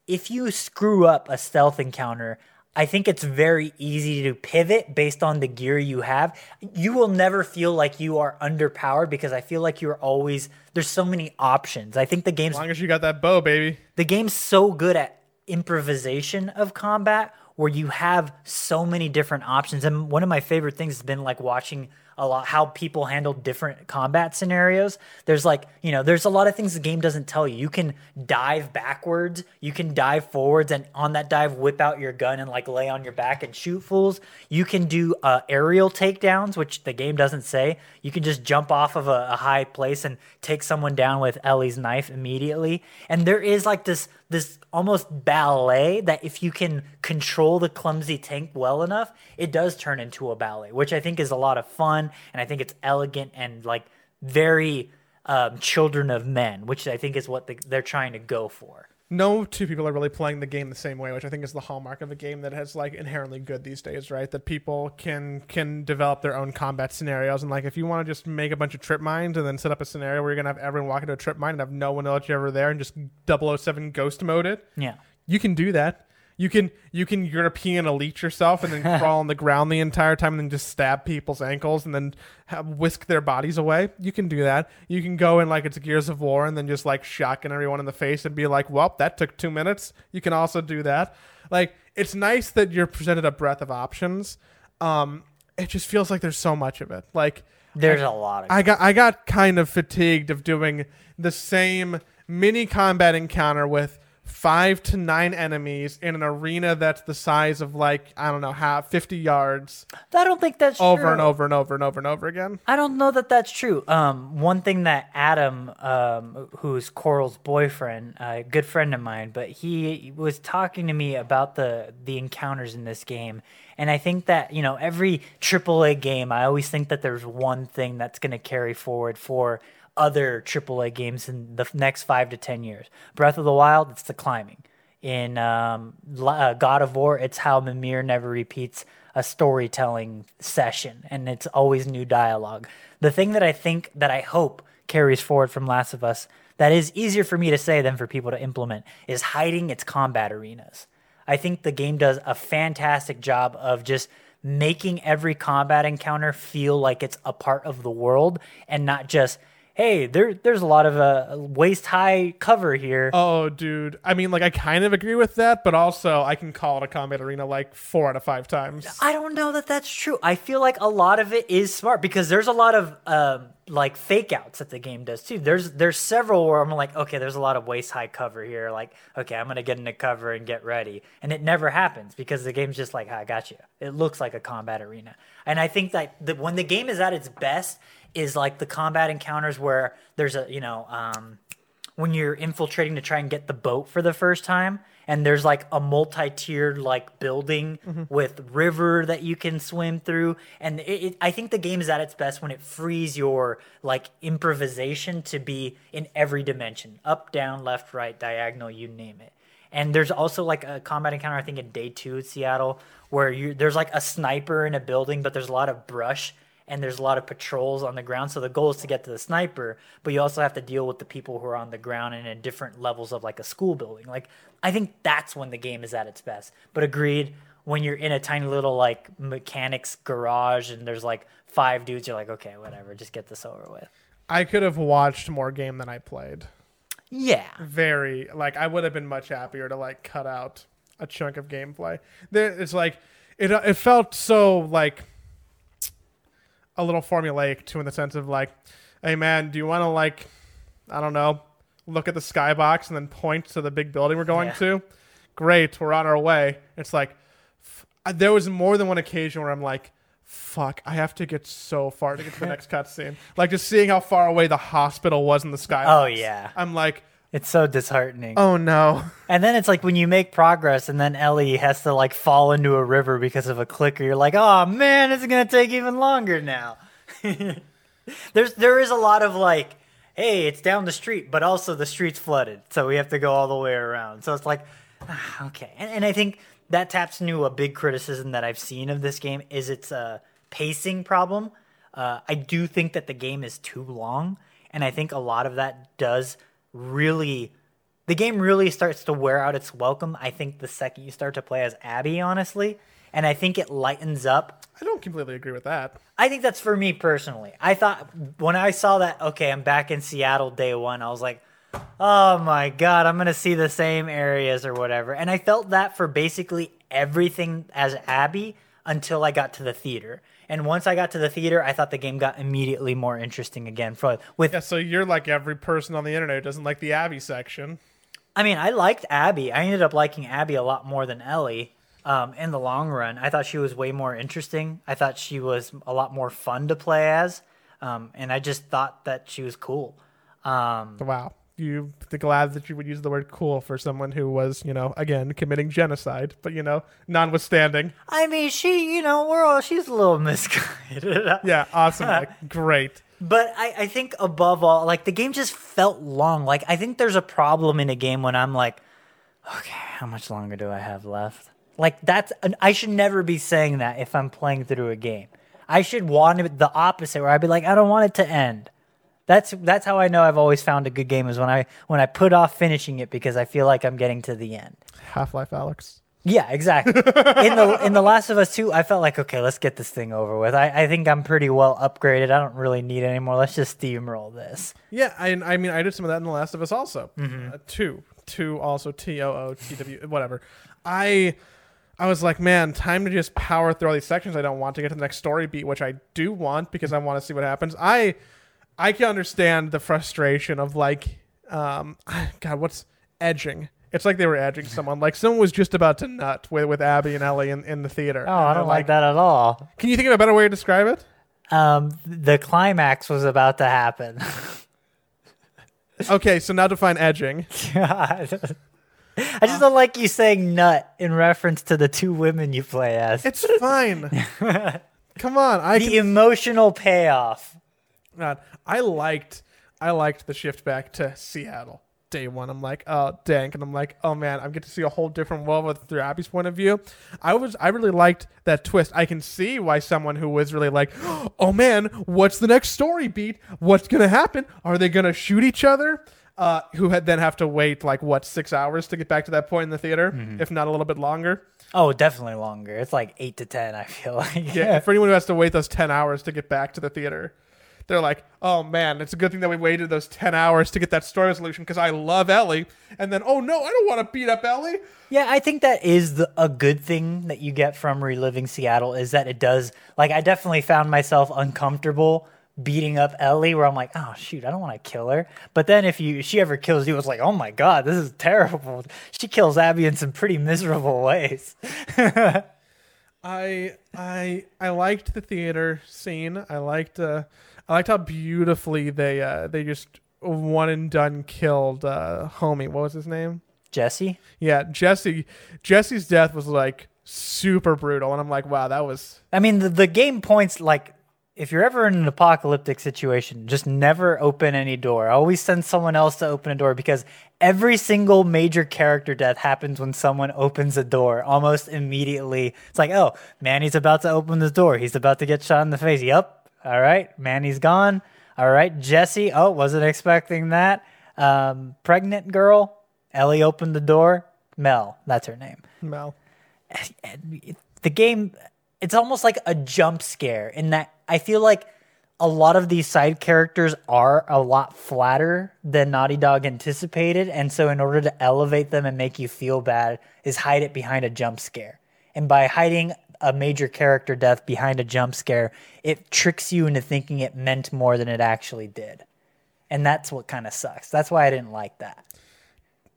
if you screw up a stealth encounter, I think it's very easy to pivot based on the gear you have. You will never feel like you are underpowered because I feel like you're always there's so many options. I think the game's As long as you got that bow, baby. the game's so good at improvisation of combat where you have so many different options and one of my favorite things has been like watching a lot how people handle different combat scenarios. There's like you know there's a lot of things the game doesn't tell you. You can dive backwards you can dive forwards and on that dive whip out your gun and like lay on your back and shoot fools. You can do uh, aerial takedowns which the game doesn't say. You can just jump off of a, a high place and take someone down with ellie's knife immediately. And there is like this this almost ballet that if you can control the clumsy tank well enough, it does turn into a ballet, which I think is a lot of fun and I think it's elegant and like very um, children of men, which I think is what the, they're trying to go for. No two people are really playing the game the same way, which I think is the hallmark of a game that has like inherently good these days, right? That people can can develop their own combat scenarios, and like if you want to just make a bunch of trip mines and then set up a scenario where you're gonna have everyone walk into a trip mine and have no one you're ever there and just 007 ghost mode it, Yeah. you can do that. You can you can European elite yourself and then crawl on the ground the entire time and then just stab people's ankles and then have, whisk their bodies away. You can do that. You can go in like it's Gears of War and then just like shotgun everyone in the face and be like, "Well, that took two minutes." You can also do that. Like it's nice that you're presented a breadth of options. Um, it just feels like there's so much of it. Like There's a lot of I got I got kind of fatigued of doing the same mini combat encounter with five to nine enemies in an arena that's the size of like I don't know half fifty yards I don't think that's over true. and over and over and over and over again. I don't know that that's true. Um, one thing that Adam, um, who's Coral's boyfriend, a good friend of mine, but he was talking to me about the the encounters in this game, and I think that you know every AAA game, I always think that there's one thing that's going to carry forward for other AAA games in the next five to ten years. Breath of the Wild, it's the climbing. In um, uh, God of War, it's how Mimir never repeats a storytelling session, and it's always new dialogue. The thing that I think that I hope carries forward from Last of Us that is easier for me to say than for people to implement is hiding its combat arenas. I think the game does a fantastic job of just making every combat encounter feel like it's a part of the world and not just hey there there's a lot of uh, waist high cover here Oh, dude. I mean, like I kind of agree with that, but also I can call it a combat arena like four out of five times. I don't know that that's true. I feel like a lot of it is smart because there's a lot of um, like fake outs that the game does too. There's there's several where I'm like, okay, there's a lot of waist high cover here. Like, okay, I'm gonna get into cover and get ready, and it never happens because the game's just like, I got you. It looks like a combat arena, and I think that the, when the game is at its best is like the combat encounters where there's a you know um, when you're infiltrating to try and get the boat for the first time and there's like a multi-tiered like building with river that you can swim through and it, it, i think the game is at its best when it frees your like improvisation to be in every dimension up down left right diagonal you name it. And there's also like a combat encounter i think in day two in seattle where you there's like a sniper in a building but there's a lot of brush and there's a lot of patrols on the ground. So the goal is to get to the sniper, but you also have to deal with the people who are on the ground and in different levels of like a school building. Like I think that's when the game is at its best. But agreed, when you're in a tiny little like mechanics garage and there's like five dudes, you're like, okay, whatever, just get this over with. I could have watched more game than I played. Yeah. Very like I would have been much happier to like cut out a chunk of gameplay. There, it's like it. It felt so like a little formulaic too, in the sense of like, hey man, do you want to like, I don't know, look at the skybox and then point to the big building we're going Yeah. to? Great, we're on our way. It's like f- there was more than one occasion where I'm like. Fuck! I have to get so far to get to the next cutscene. Like just seeing how far away the hospital was in the sky. Oh yeah. I'm like, It's so disheartening. oh no. And then it's like when you make progress and then Ellie has to like fall into a river because of a clicker, you're like, oh man, it's gonna take even longer now. There's there is a lot of like, hey, it's down the street, but also the street's flooded, so we have to go all the way around. So it's like, ah, okay. And, and I think that taps into a big criticism that I've seen of this game is its uh, pacing problem. Uh, I do think that the game is too long, and I think a lot of that does really the game really starts to wear out its welcome. I think the second you start to play as Abby, honestly, and I think it lightens up. I don't completely agree with that. I think that's for me personally. I thought when I saw that, okay, I'm back in Seattle day one. I was like, oh my god, I'm gonna see the same areas or whatever. And I felt that for basically everything as Abby until I got to the theater. And once I got to the theater, I thought the game got immediately more interesting again. For with Yeah, so you're like every person on the internet who doesn't like the Abby section. I mean, I liked Abby. I ended up liking Abby a lot more than Ellie. Um, in the long run, I thought she was way more interesting. I thought she was a lot more fun to play as, um, and I just thought that she was cool. Um, Wow. You the glad that you would use the word cool for someone who was, you know, again committing genocide, but you know, notwithstanding. I mean, she, you know, we're all she's a little misguided. Yeah, awesome. like, great. But I, I think above all, like the game just felt long. Like I think there's a problem in a game when I'm like, okay, how much longer do I have left? Like that's I should never be saying that if I'm playing through a game. I should want it the opposite, where I'd be like, I don't want it to end. That's that's how I know I've always found a good game is when I when I put off finishing it because I feel like I'm getting to the end. Half Life Alyx. Yeah, exactly. in the in the Last of Us 2, I felt like okay, let's get this thing over with. I, I think I'm pretty well upgraded. I don't really need it anymore. Let's just steamroll this. Yeah, I, I mean, I did some of that in The Last of Us also. Uh, two, two, also T O O T W, whatever. I, I was like, man, time to just power through all these sections. I don't want to get to the next story beat, which I do want because I want to see what happens. I, I can understand the frustration of like, um, God, what's edging? It's like they were edging someone. Like someone was just about to nut with, with Abby and Ellie in, in the theater. Oh, I don't like that at all. Can you think of a better way to describe it? Um, the climax was about to happen. Okay, so now define edging. God. I just don't like you saying nut in reference to the two women you play as. It's fine. Come on, I the can emotional payoff. God, I liked I liked the shift back to Seattle day one. I'm like, oh dang, and I'm like, oh man, I get to see a whole different world with through Abby's point of view. I was I really liked that twist. I can see why someone who was really like, oh man, what's the next story beat? What's gonna happen? Are they gonna shoot each other? Uh, who had then have to wait like what six hours to get back to that point in the theater, if not a little bit longer. Oh, definitely longer. It's like eight to ten. I feel like. Yeah, for anyone who has to wait those 10 hours to get back to the theater, they're like, oh man, it's a good thing that we waited those 10 hours to get that story resolution because I love Ellie. And then, oh no, I don't want to beat up Ellie. Yeah, I think that is the, a good thing that you get from reliving Seattle is that it does like I definitely found myself uncomfortable beating up Ellie where I'm like, oh shoot, I don't want to kill her. But then if you she ever kills you, it's like, oh my god, this is terrible. She kills Abby in some pretty miserable ways. I I I liked the theater scene. I liked uh I liked how beautifully they uh they just one and done killed uh homie. What was his name? Jesse. Yeah, Jesse. Jesse's death was like super brutal, and I'm like, wow, that was. I mean, the, the game points like if you're ever in an apocalyptic situation, just never open any door. Always send someone else to open a door because every single major character death happens when someone opens a door almost immediately. It's like, oh, Manny's about to open the door. He's about to get shot in the face. Yep. All right. Manny's gone. All right. Jesse. Oh, wasn't expecting that. Um, pregnant girl. Ellie opened the door. Mel. That's her name Mel. the game it's almost like a jump scare in that I feel like a lot of these side characters are a lot flatter than Naughty Dog anticipated, and so in order to elevate them and make you feel bad, is hide it behind a jump scare. And by hiding a major character death behind a jump scare, it tricks you into thinking it meant more than it actually did. And that's what kind of sucks. That's why I didn't like that.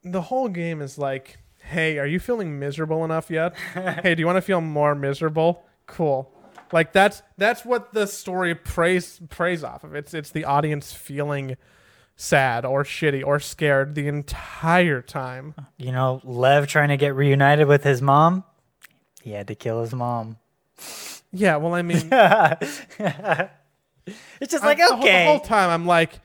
The whole game is like, hey, are you feeling miserable enough yet? hey, do you want to feel more miserable? Cool. Like that's that's what the story preys preys off of. It's it's the audience feeling sad or shitty or scared the entire time. You know, Lev trying to get reunited with his mom, he had to kill his mom. Yeah, well, I mean, It's just like I- the whole- okay. The whole time I'm like,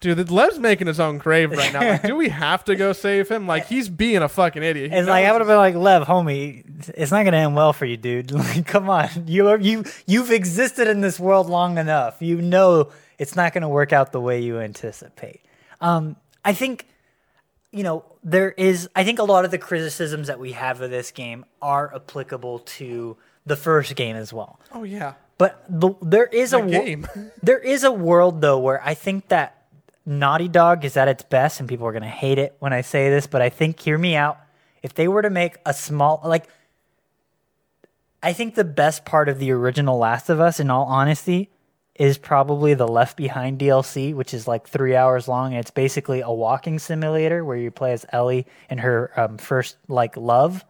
dude, Lev's making his own grave right now. Like, do we have to go save him? Like, he's being a fucking idiot. He It's like I would have been like, Lev, homie, it's not gonna end well for you, dude. Like, come on, you are you you've existed in this world long enough. You know it's not gonna work out the way you anticipate. Um, I think, you know, there is. I think a lot of the criticisms that we have of this game are applicable to the first game as well. Oh yeah, But the, there is the a game. there is a world though where I think that Naughty Dog is at its best, and people are gonna hate it when I say this, but I think hear me out. If they were to make a small like I think the best part of the original Last of Us, in all honesty, is probably the Left Behind DLC, which is like three hours long, and it's basically a walking simulator where you play as Ellie and her um, first like love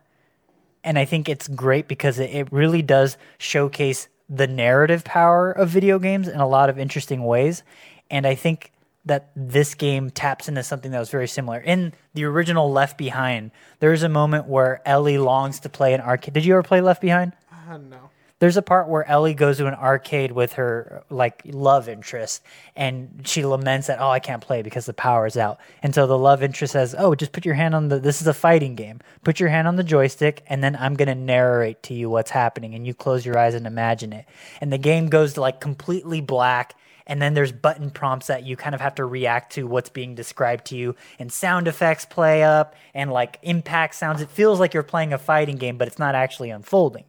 and I think it's great because it, it really does showcase the narrative power of video games in a lot of interesting ways. And I think that this game taps into something that was very similar. In the original Left Behind, there's a moment where Ellie longs to play an arcade. Did you ever play Left Behind? Ah, no. There's a part where Ellie goes to an arcade with her like love interest, and she laments that oh I can't play because the power's out. And so the love interest says, oh just put your hand on the this is a fighting game. Put your hand on the joystick, and then I'm gonna narrate to you what's happening, and you close your eyes and imagine it. And the game goes to like completely black. And then there's button prompts that you kind of have to react to what's being described to you, and sound effects play up, and like impact sounds. It feels like you're playing a fighting game, but it's not actually unfolding.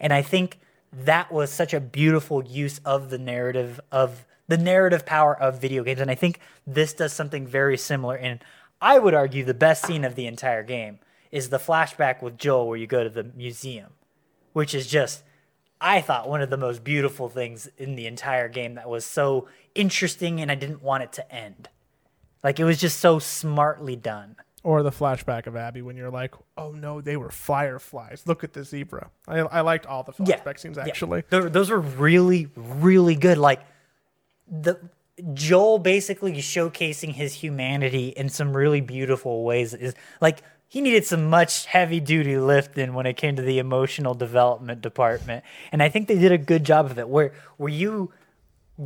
And I think that was such a beautiful use of the narrative of the narrative power of video games. And I think this does something very similar. And I would argue the best scene of the entire game is the flashback with Joel where you go to the museum, which is just, I thought, one of the most beautiful things in the entire game that was so interesting and I didn't want it to end. Like it was just so smartly done. Or the flashback of Abby when you're like, oh no, they were fireflies. Look at the zebra. I, I liked all the Yeah. flashback scenes actually. Tho- those were really, really good. Like the Joel basically showcasing his humanity in some really beautiful ways is like he needed some much heavy duty lifting when it came to the emotional development department. And I think they did a good job of it. Where where you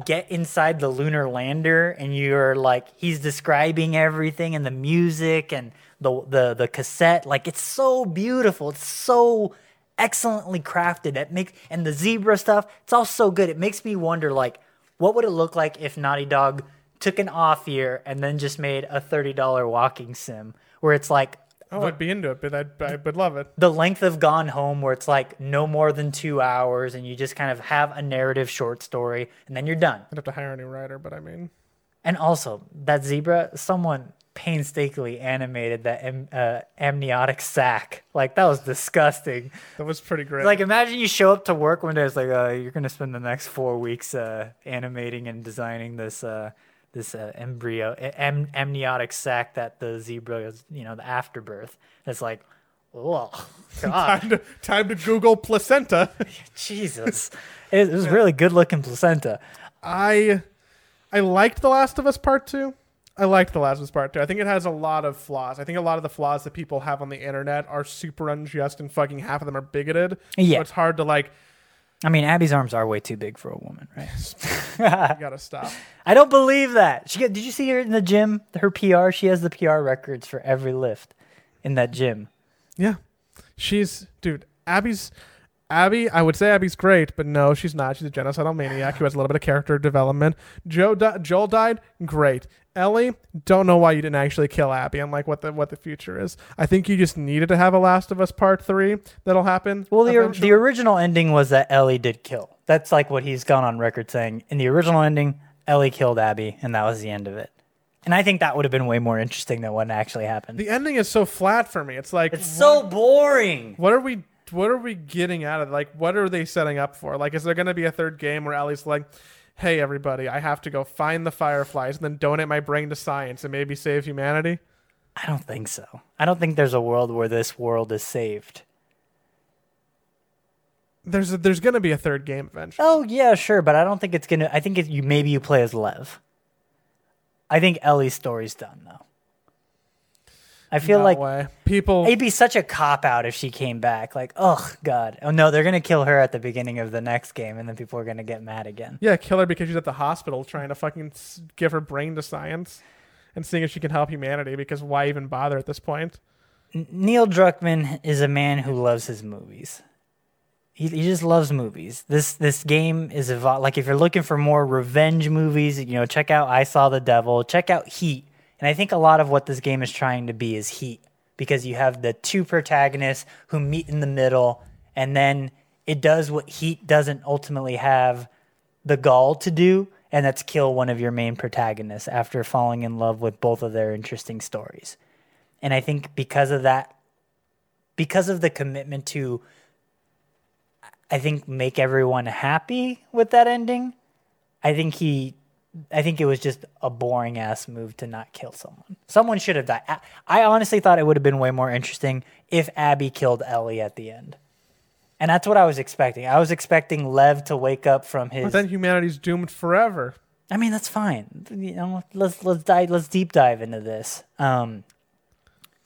get inside the lunar lander and you're like he's describing everything and the music and the the the cassette. Like it's so beautiful. It's so excellently crafted. It makes and the zebra stuff it's all so good. It makes me wonder like what would it look like if Naughty Dog took an off year and then just made a $30 walking sim where it's like Oh, I'd be into it, but I'd, I would love it. the length of Gone Home, where it's like no more than two hours, and you just kind of have a narrative short story, and then you're done. I'd have to hire a new writer, but I mean, And also, that zebra, someone painstakingly animated that am, uh, amniotic sac. Like, that was disgusting. that was pretty great. Like, imagine you show up to work one day, it's like, uh, you're going to spend the next four weeks uh, animating and designing this. This uh, embryo am, amniotic sac that the zebra is, you know, the afterbirth. It's like, oh god, time, to, time to Google placenta. Jesus, it, it was really good looking placenta. I I liked The Last of Us Part Two. I liked The Last of Us Part 2. I think it has a lot of flaws. I think a lot of the flaws that people have on the internet are super unjust and fucking half of them are bigoted. Yeah. So it's hard to like, I mean, Abby's arms are way too big for a woman, right? you gotta stop. I don't believe that. She got, did you see her in the gym? Her PR. She has the PR records for every lift in that gym. Yeah. She's, dude, Abby's, Abby, I would say Abby's great, but no, she's not. She's a genocidal maniac who has a little bit of character development. Joe, di- Joel died, great. Ellie, don't know why you didn't actually kill Abby. I'm like, what the what the future is. I think you just needed to have a Last of Us Part Three that'll happen. Well, the eventually. the original ending was that Ellie did kill. That's like what he's gone on record saying. In the original ending, Ellie killed Abby, and that was the end of it. And I think that would have been way more interesting than what actually happened. the ending is so flat for me. It's like it's so boring. what are we what are we getting out of it? like what are they setting up for like is there going to be a third game where ellie's like hey everybody i have to go find the fireflies and then donate my brain to science and maybe save humanity I don't think so. I don't think there's a world where this world is saved. there's a, there's going to be a third game eventually Oh yeah, sure, but I don't think it's gonna. I think it, you maybe you play as Lev. I think Ellie's story's done though. I feel No like way. people it'd be such a cop out if she came back. Like, oh god, oh no, they're gonna kill her at the beginning of the next game, and then people are gonna get mad again. yeah kill her because she's at the hospital trying to fucking give her brain to science and seeing if she can help humanity because why even bother at this point Neil Druckmann is a man who loves his movies. He, he just loves movies. This this game is evol- like if you're looking for more revenge movies, you know, check out I Saw the Devil, check out Heat. And I think a lot of what this game is trying to be is Heat because you have the two protagonists who meet in the middle and then it does what Heat doesn't ultimately have the gall to do and that's kill one of your main protagonists after falling in love with both of their interesting stories. And I think because of that, because of the commitment to, I think, make everyone happy with that ending, I think he, I think it was just a boring ass move to not kill someone. Someone should have died. I, honestly thought it would have been way more interesting if Abby killed Ellie at the end. And that's what I was expecting. I was expecting Lev to wake up from his. but then humanity's doomed forever I mean, that's fine. You know, let's let's dive let's deep dive into this. Um,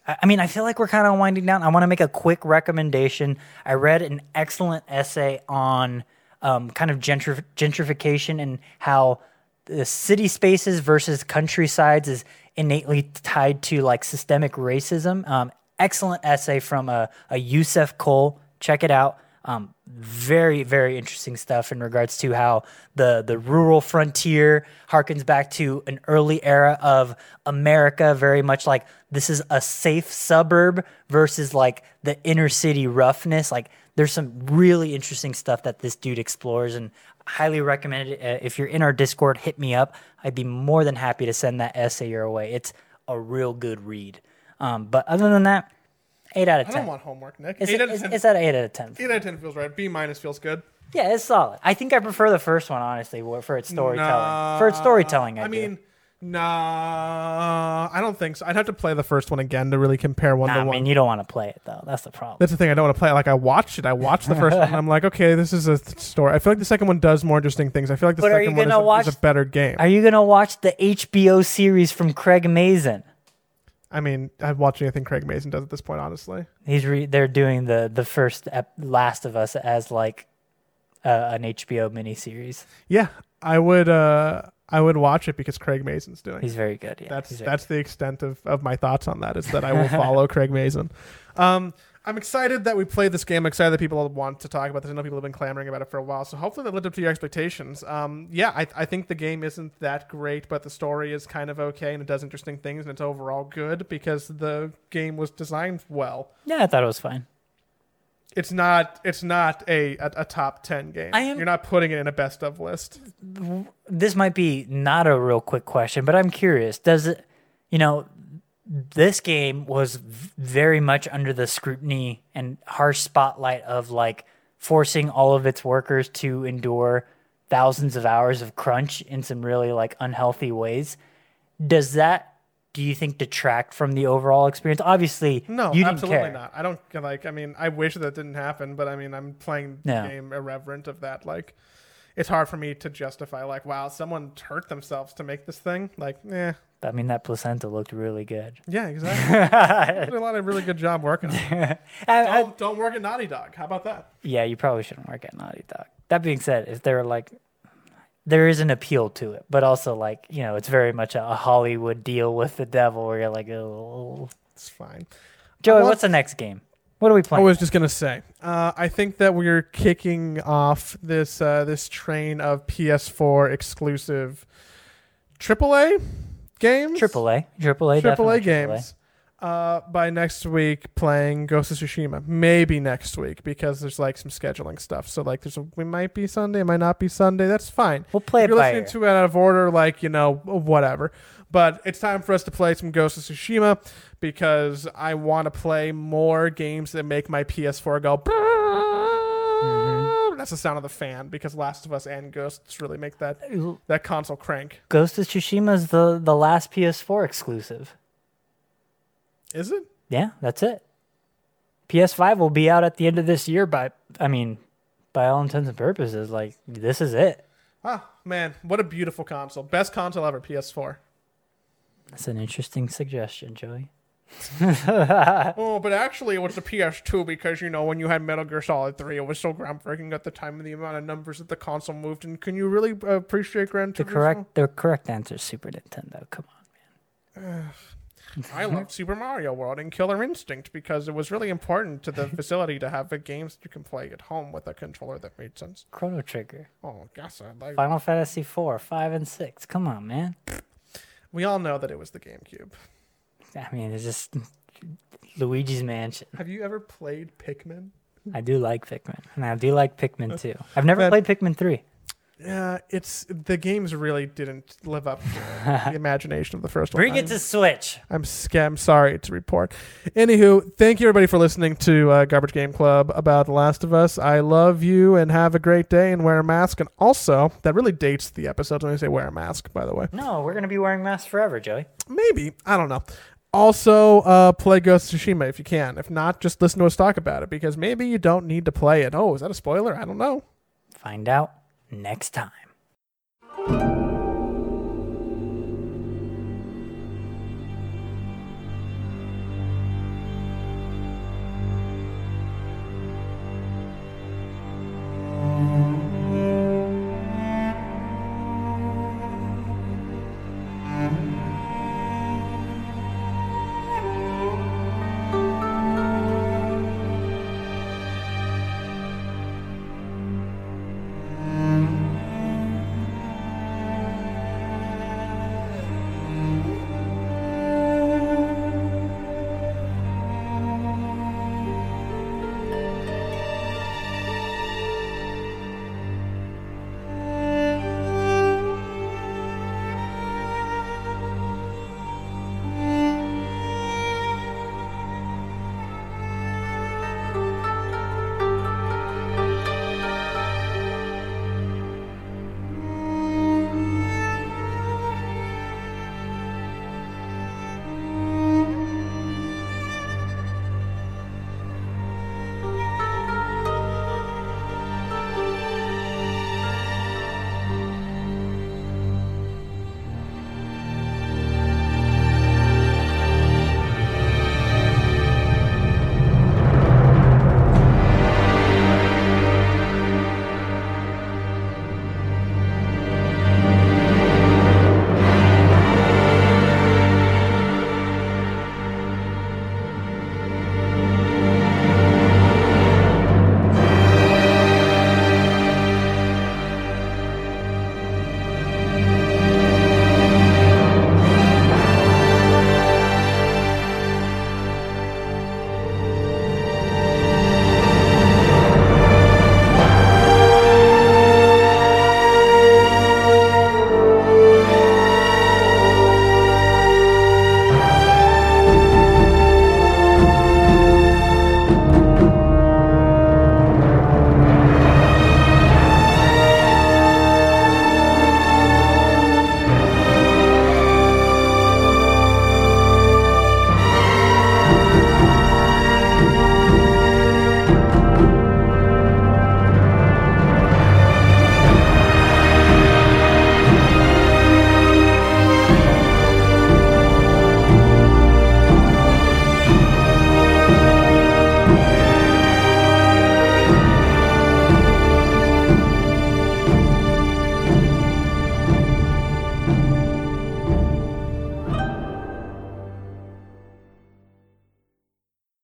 I, I mean, I feel like we're kind of winding down. I want to make a quick recommendation. I read an excellent essay on um, kind of gentrif- gentrification and how the city spaces versus countrysides is innately tied to like systemic racism. Um, excellent essay from a, a Yussef Cole. Check it out. Um, very very interesting stuff in regards to how the the rural frontier harkens back to an early era of America, very much like this is a safe suburb versus like the inner city roughness. Like there's some really interesting stuff that this dude explores, and highly recommend it. Uh, if you're in our Discord, hit me up. I'd be more than happy to send that essay your way. It's a real good read. Um, but other than that, eight out of i ten. don't want homework nick It's, eight, out of it's, 10, it's at eight out of ten. eight out of 10 feels right b minus feels good Yeah, it's solid. I think I prefer the first one honestly for its storytelling. Nah, for its storytelling, I, I do. Nah, I don't think so. I'd have to play the first one again to really compare one Nah, to I one. mean, you don't want to play it though. That's the problem. That's the thing. I don't want to play. it. Like I watched it. I watched the first one. I'm like, okay, this is a th- story. I feel like the second one does more interesting things. I feel like the But second one is a, watch- is a better game. Are you gonna watch the HBO series from Craig Mazin? I mean, I'd watch anything Craig Mazin does at this point. Honestly, He's re- they're doing the the first ep- Last of Us as like uh, an HBO miniseries. yeah, I would. uh I would watch it because Craig Mazin's doing. He's it. very good. Yeah, That's that's the extent of, of my thoughts on that. Is that I will follow Craig Mazin. Um, I'm excited that we played this game. I'm excited that people want to talk about this. I know people have been clamoring about it for a while. So hopefully that lived up to your expectations. Um, yeah, I, I think the game isn't that great, but the story is kind of okay and it does interesting things and it's overall good because the game was designed well. Yeah, I thought it was fine. It's not it's not a a, a top ten game. I am- You're not putting it in a best of list. This might be not a real quick question, but I'm curious. Does it, you know, this game was very much under the scrutiny and harsh spotlight of like forcing all of its workers to endure thousands of hours of crunch in some really like unhealthy ways. Does that do you think detract from the overall experience? Obviously, No, you absolutely care. not. I don't like. I mean, I wish that didn't happen, but I mean, I'm playing Yeah. the game irreverent of that. Like, it's hard for me to justify. Like, wow, someone hurt themselves to make this thing. Like, yeah. I mean, that placenta looked really good. Yeah, exactly. Did a lot of really good job working. on it. I- I- Don't, don't work at Naughty Dog. How about that? yeah, you probably shouldn't work at Naughty Dog. That being said, if they're like, there is an appeal to it, but also like you know, it's very much a, a Hollywood deal with the devil, where you're like, oh, It's fine. Joey, want- what's the next game? What are we playing? I was just gonna say, uh, I think that we're kicking off this uh, this train of PS4 exclusive AAA games. AAA, A, Triple A, definitely AAA. games. Uh, by next week, playing Ghost of Tsushima. Maybe next week because there's like some scheduling stuff. So like, there's a, we might be Sunday, it might not be Sunday. That's fine. We'll play If it you're listening ear. to it out of order, like you know, whatever. But it's time for us to play some Ghost of Tsushima because I want to play more games that make my PS4 go. Mm-hmm. That's the sound of the fan because Last of Us and Ghosts really make that that console crank. Ghost of Tsushima is the the last PS4 exclusive. Is it? Yeah, that's it. PS5 will be out at the end of this year, but I mean, by all intents and purposes, like this is it. Ah, man, what a beautiful console! Best console ever, PS4. That's an interesting suggestion, Joey. Oh, but actually, it was the PS2 because you know when you had Metal Gear Solid 3, it was so groundbreaking at the time and the amount of numbers that the console moved. And can you really uh, appreciate Gran The correct the correct answer is Super Nintendo. Come on. I love mm-hmm. Super Mario World and Killer Instinct because it was really important to the facility to have the games you can play at home with a controller that made sense. Chrono Trigger. Oh, gosh, I like. Final Fantasy 4, 5 and 6. Come on, man. We all know that it was the GameCube. I mean, it's just Luigi's Mansion. Have you ever played Pikmin? I do like Pikmin. And I do like Pikmin 2. I've never Man. played Pikmin 3. Yeah, it's the games really didn't live up to the imagination of the first one. Bring it I'm- to Switch. I'm sc- I'm sorry to report. Anywho, thank you everybody for listening to uh, Garbage Game Club about The Last of Us. I love you and have a great day and wear a mask. And also, that really dates the episode when I say wear a mask. By the way, No, we're going to be wearing masks forever, Joey. maybe I don't know. Also, uh, play Ghost of Tsushima if you can. If not, just listen to us talk about it because maybe you don't need to play it. Oh, is that a spoiler? I don't know. Find out next time.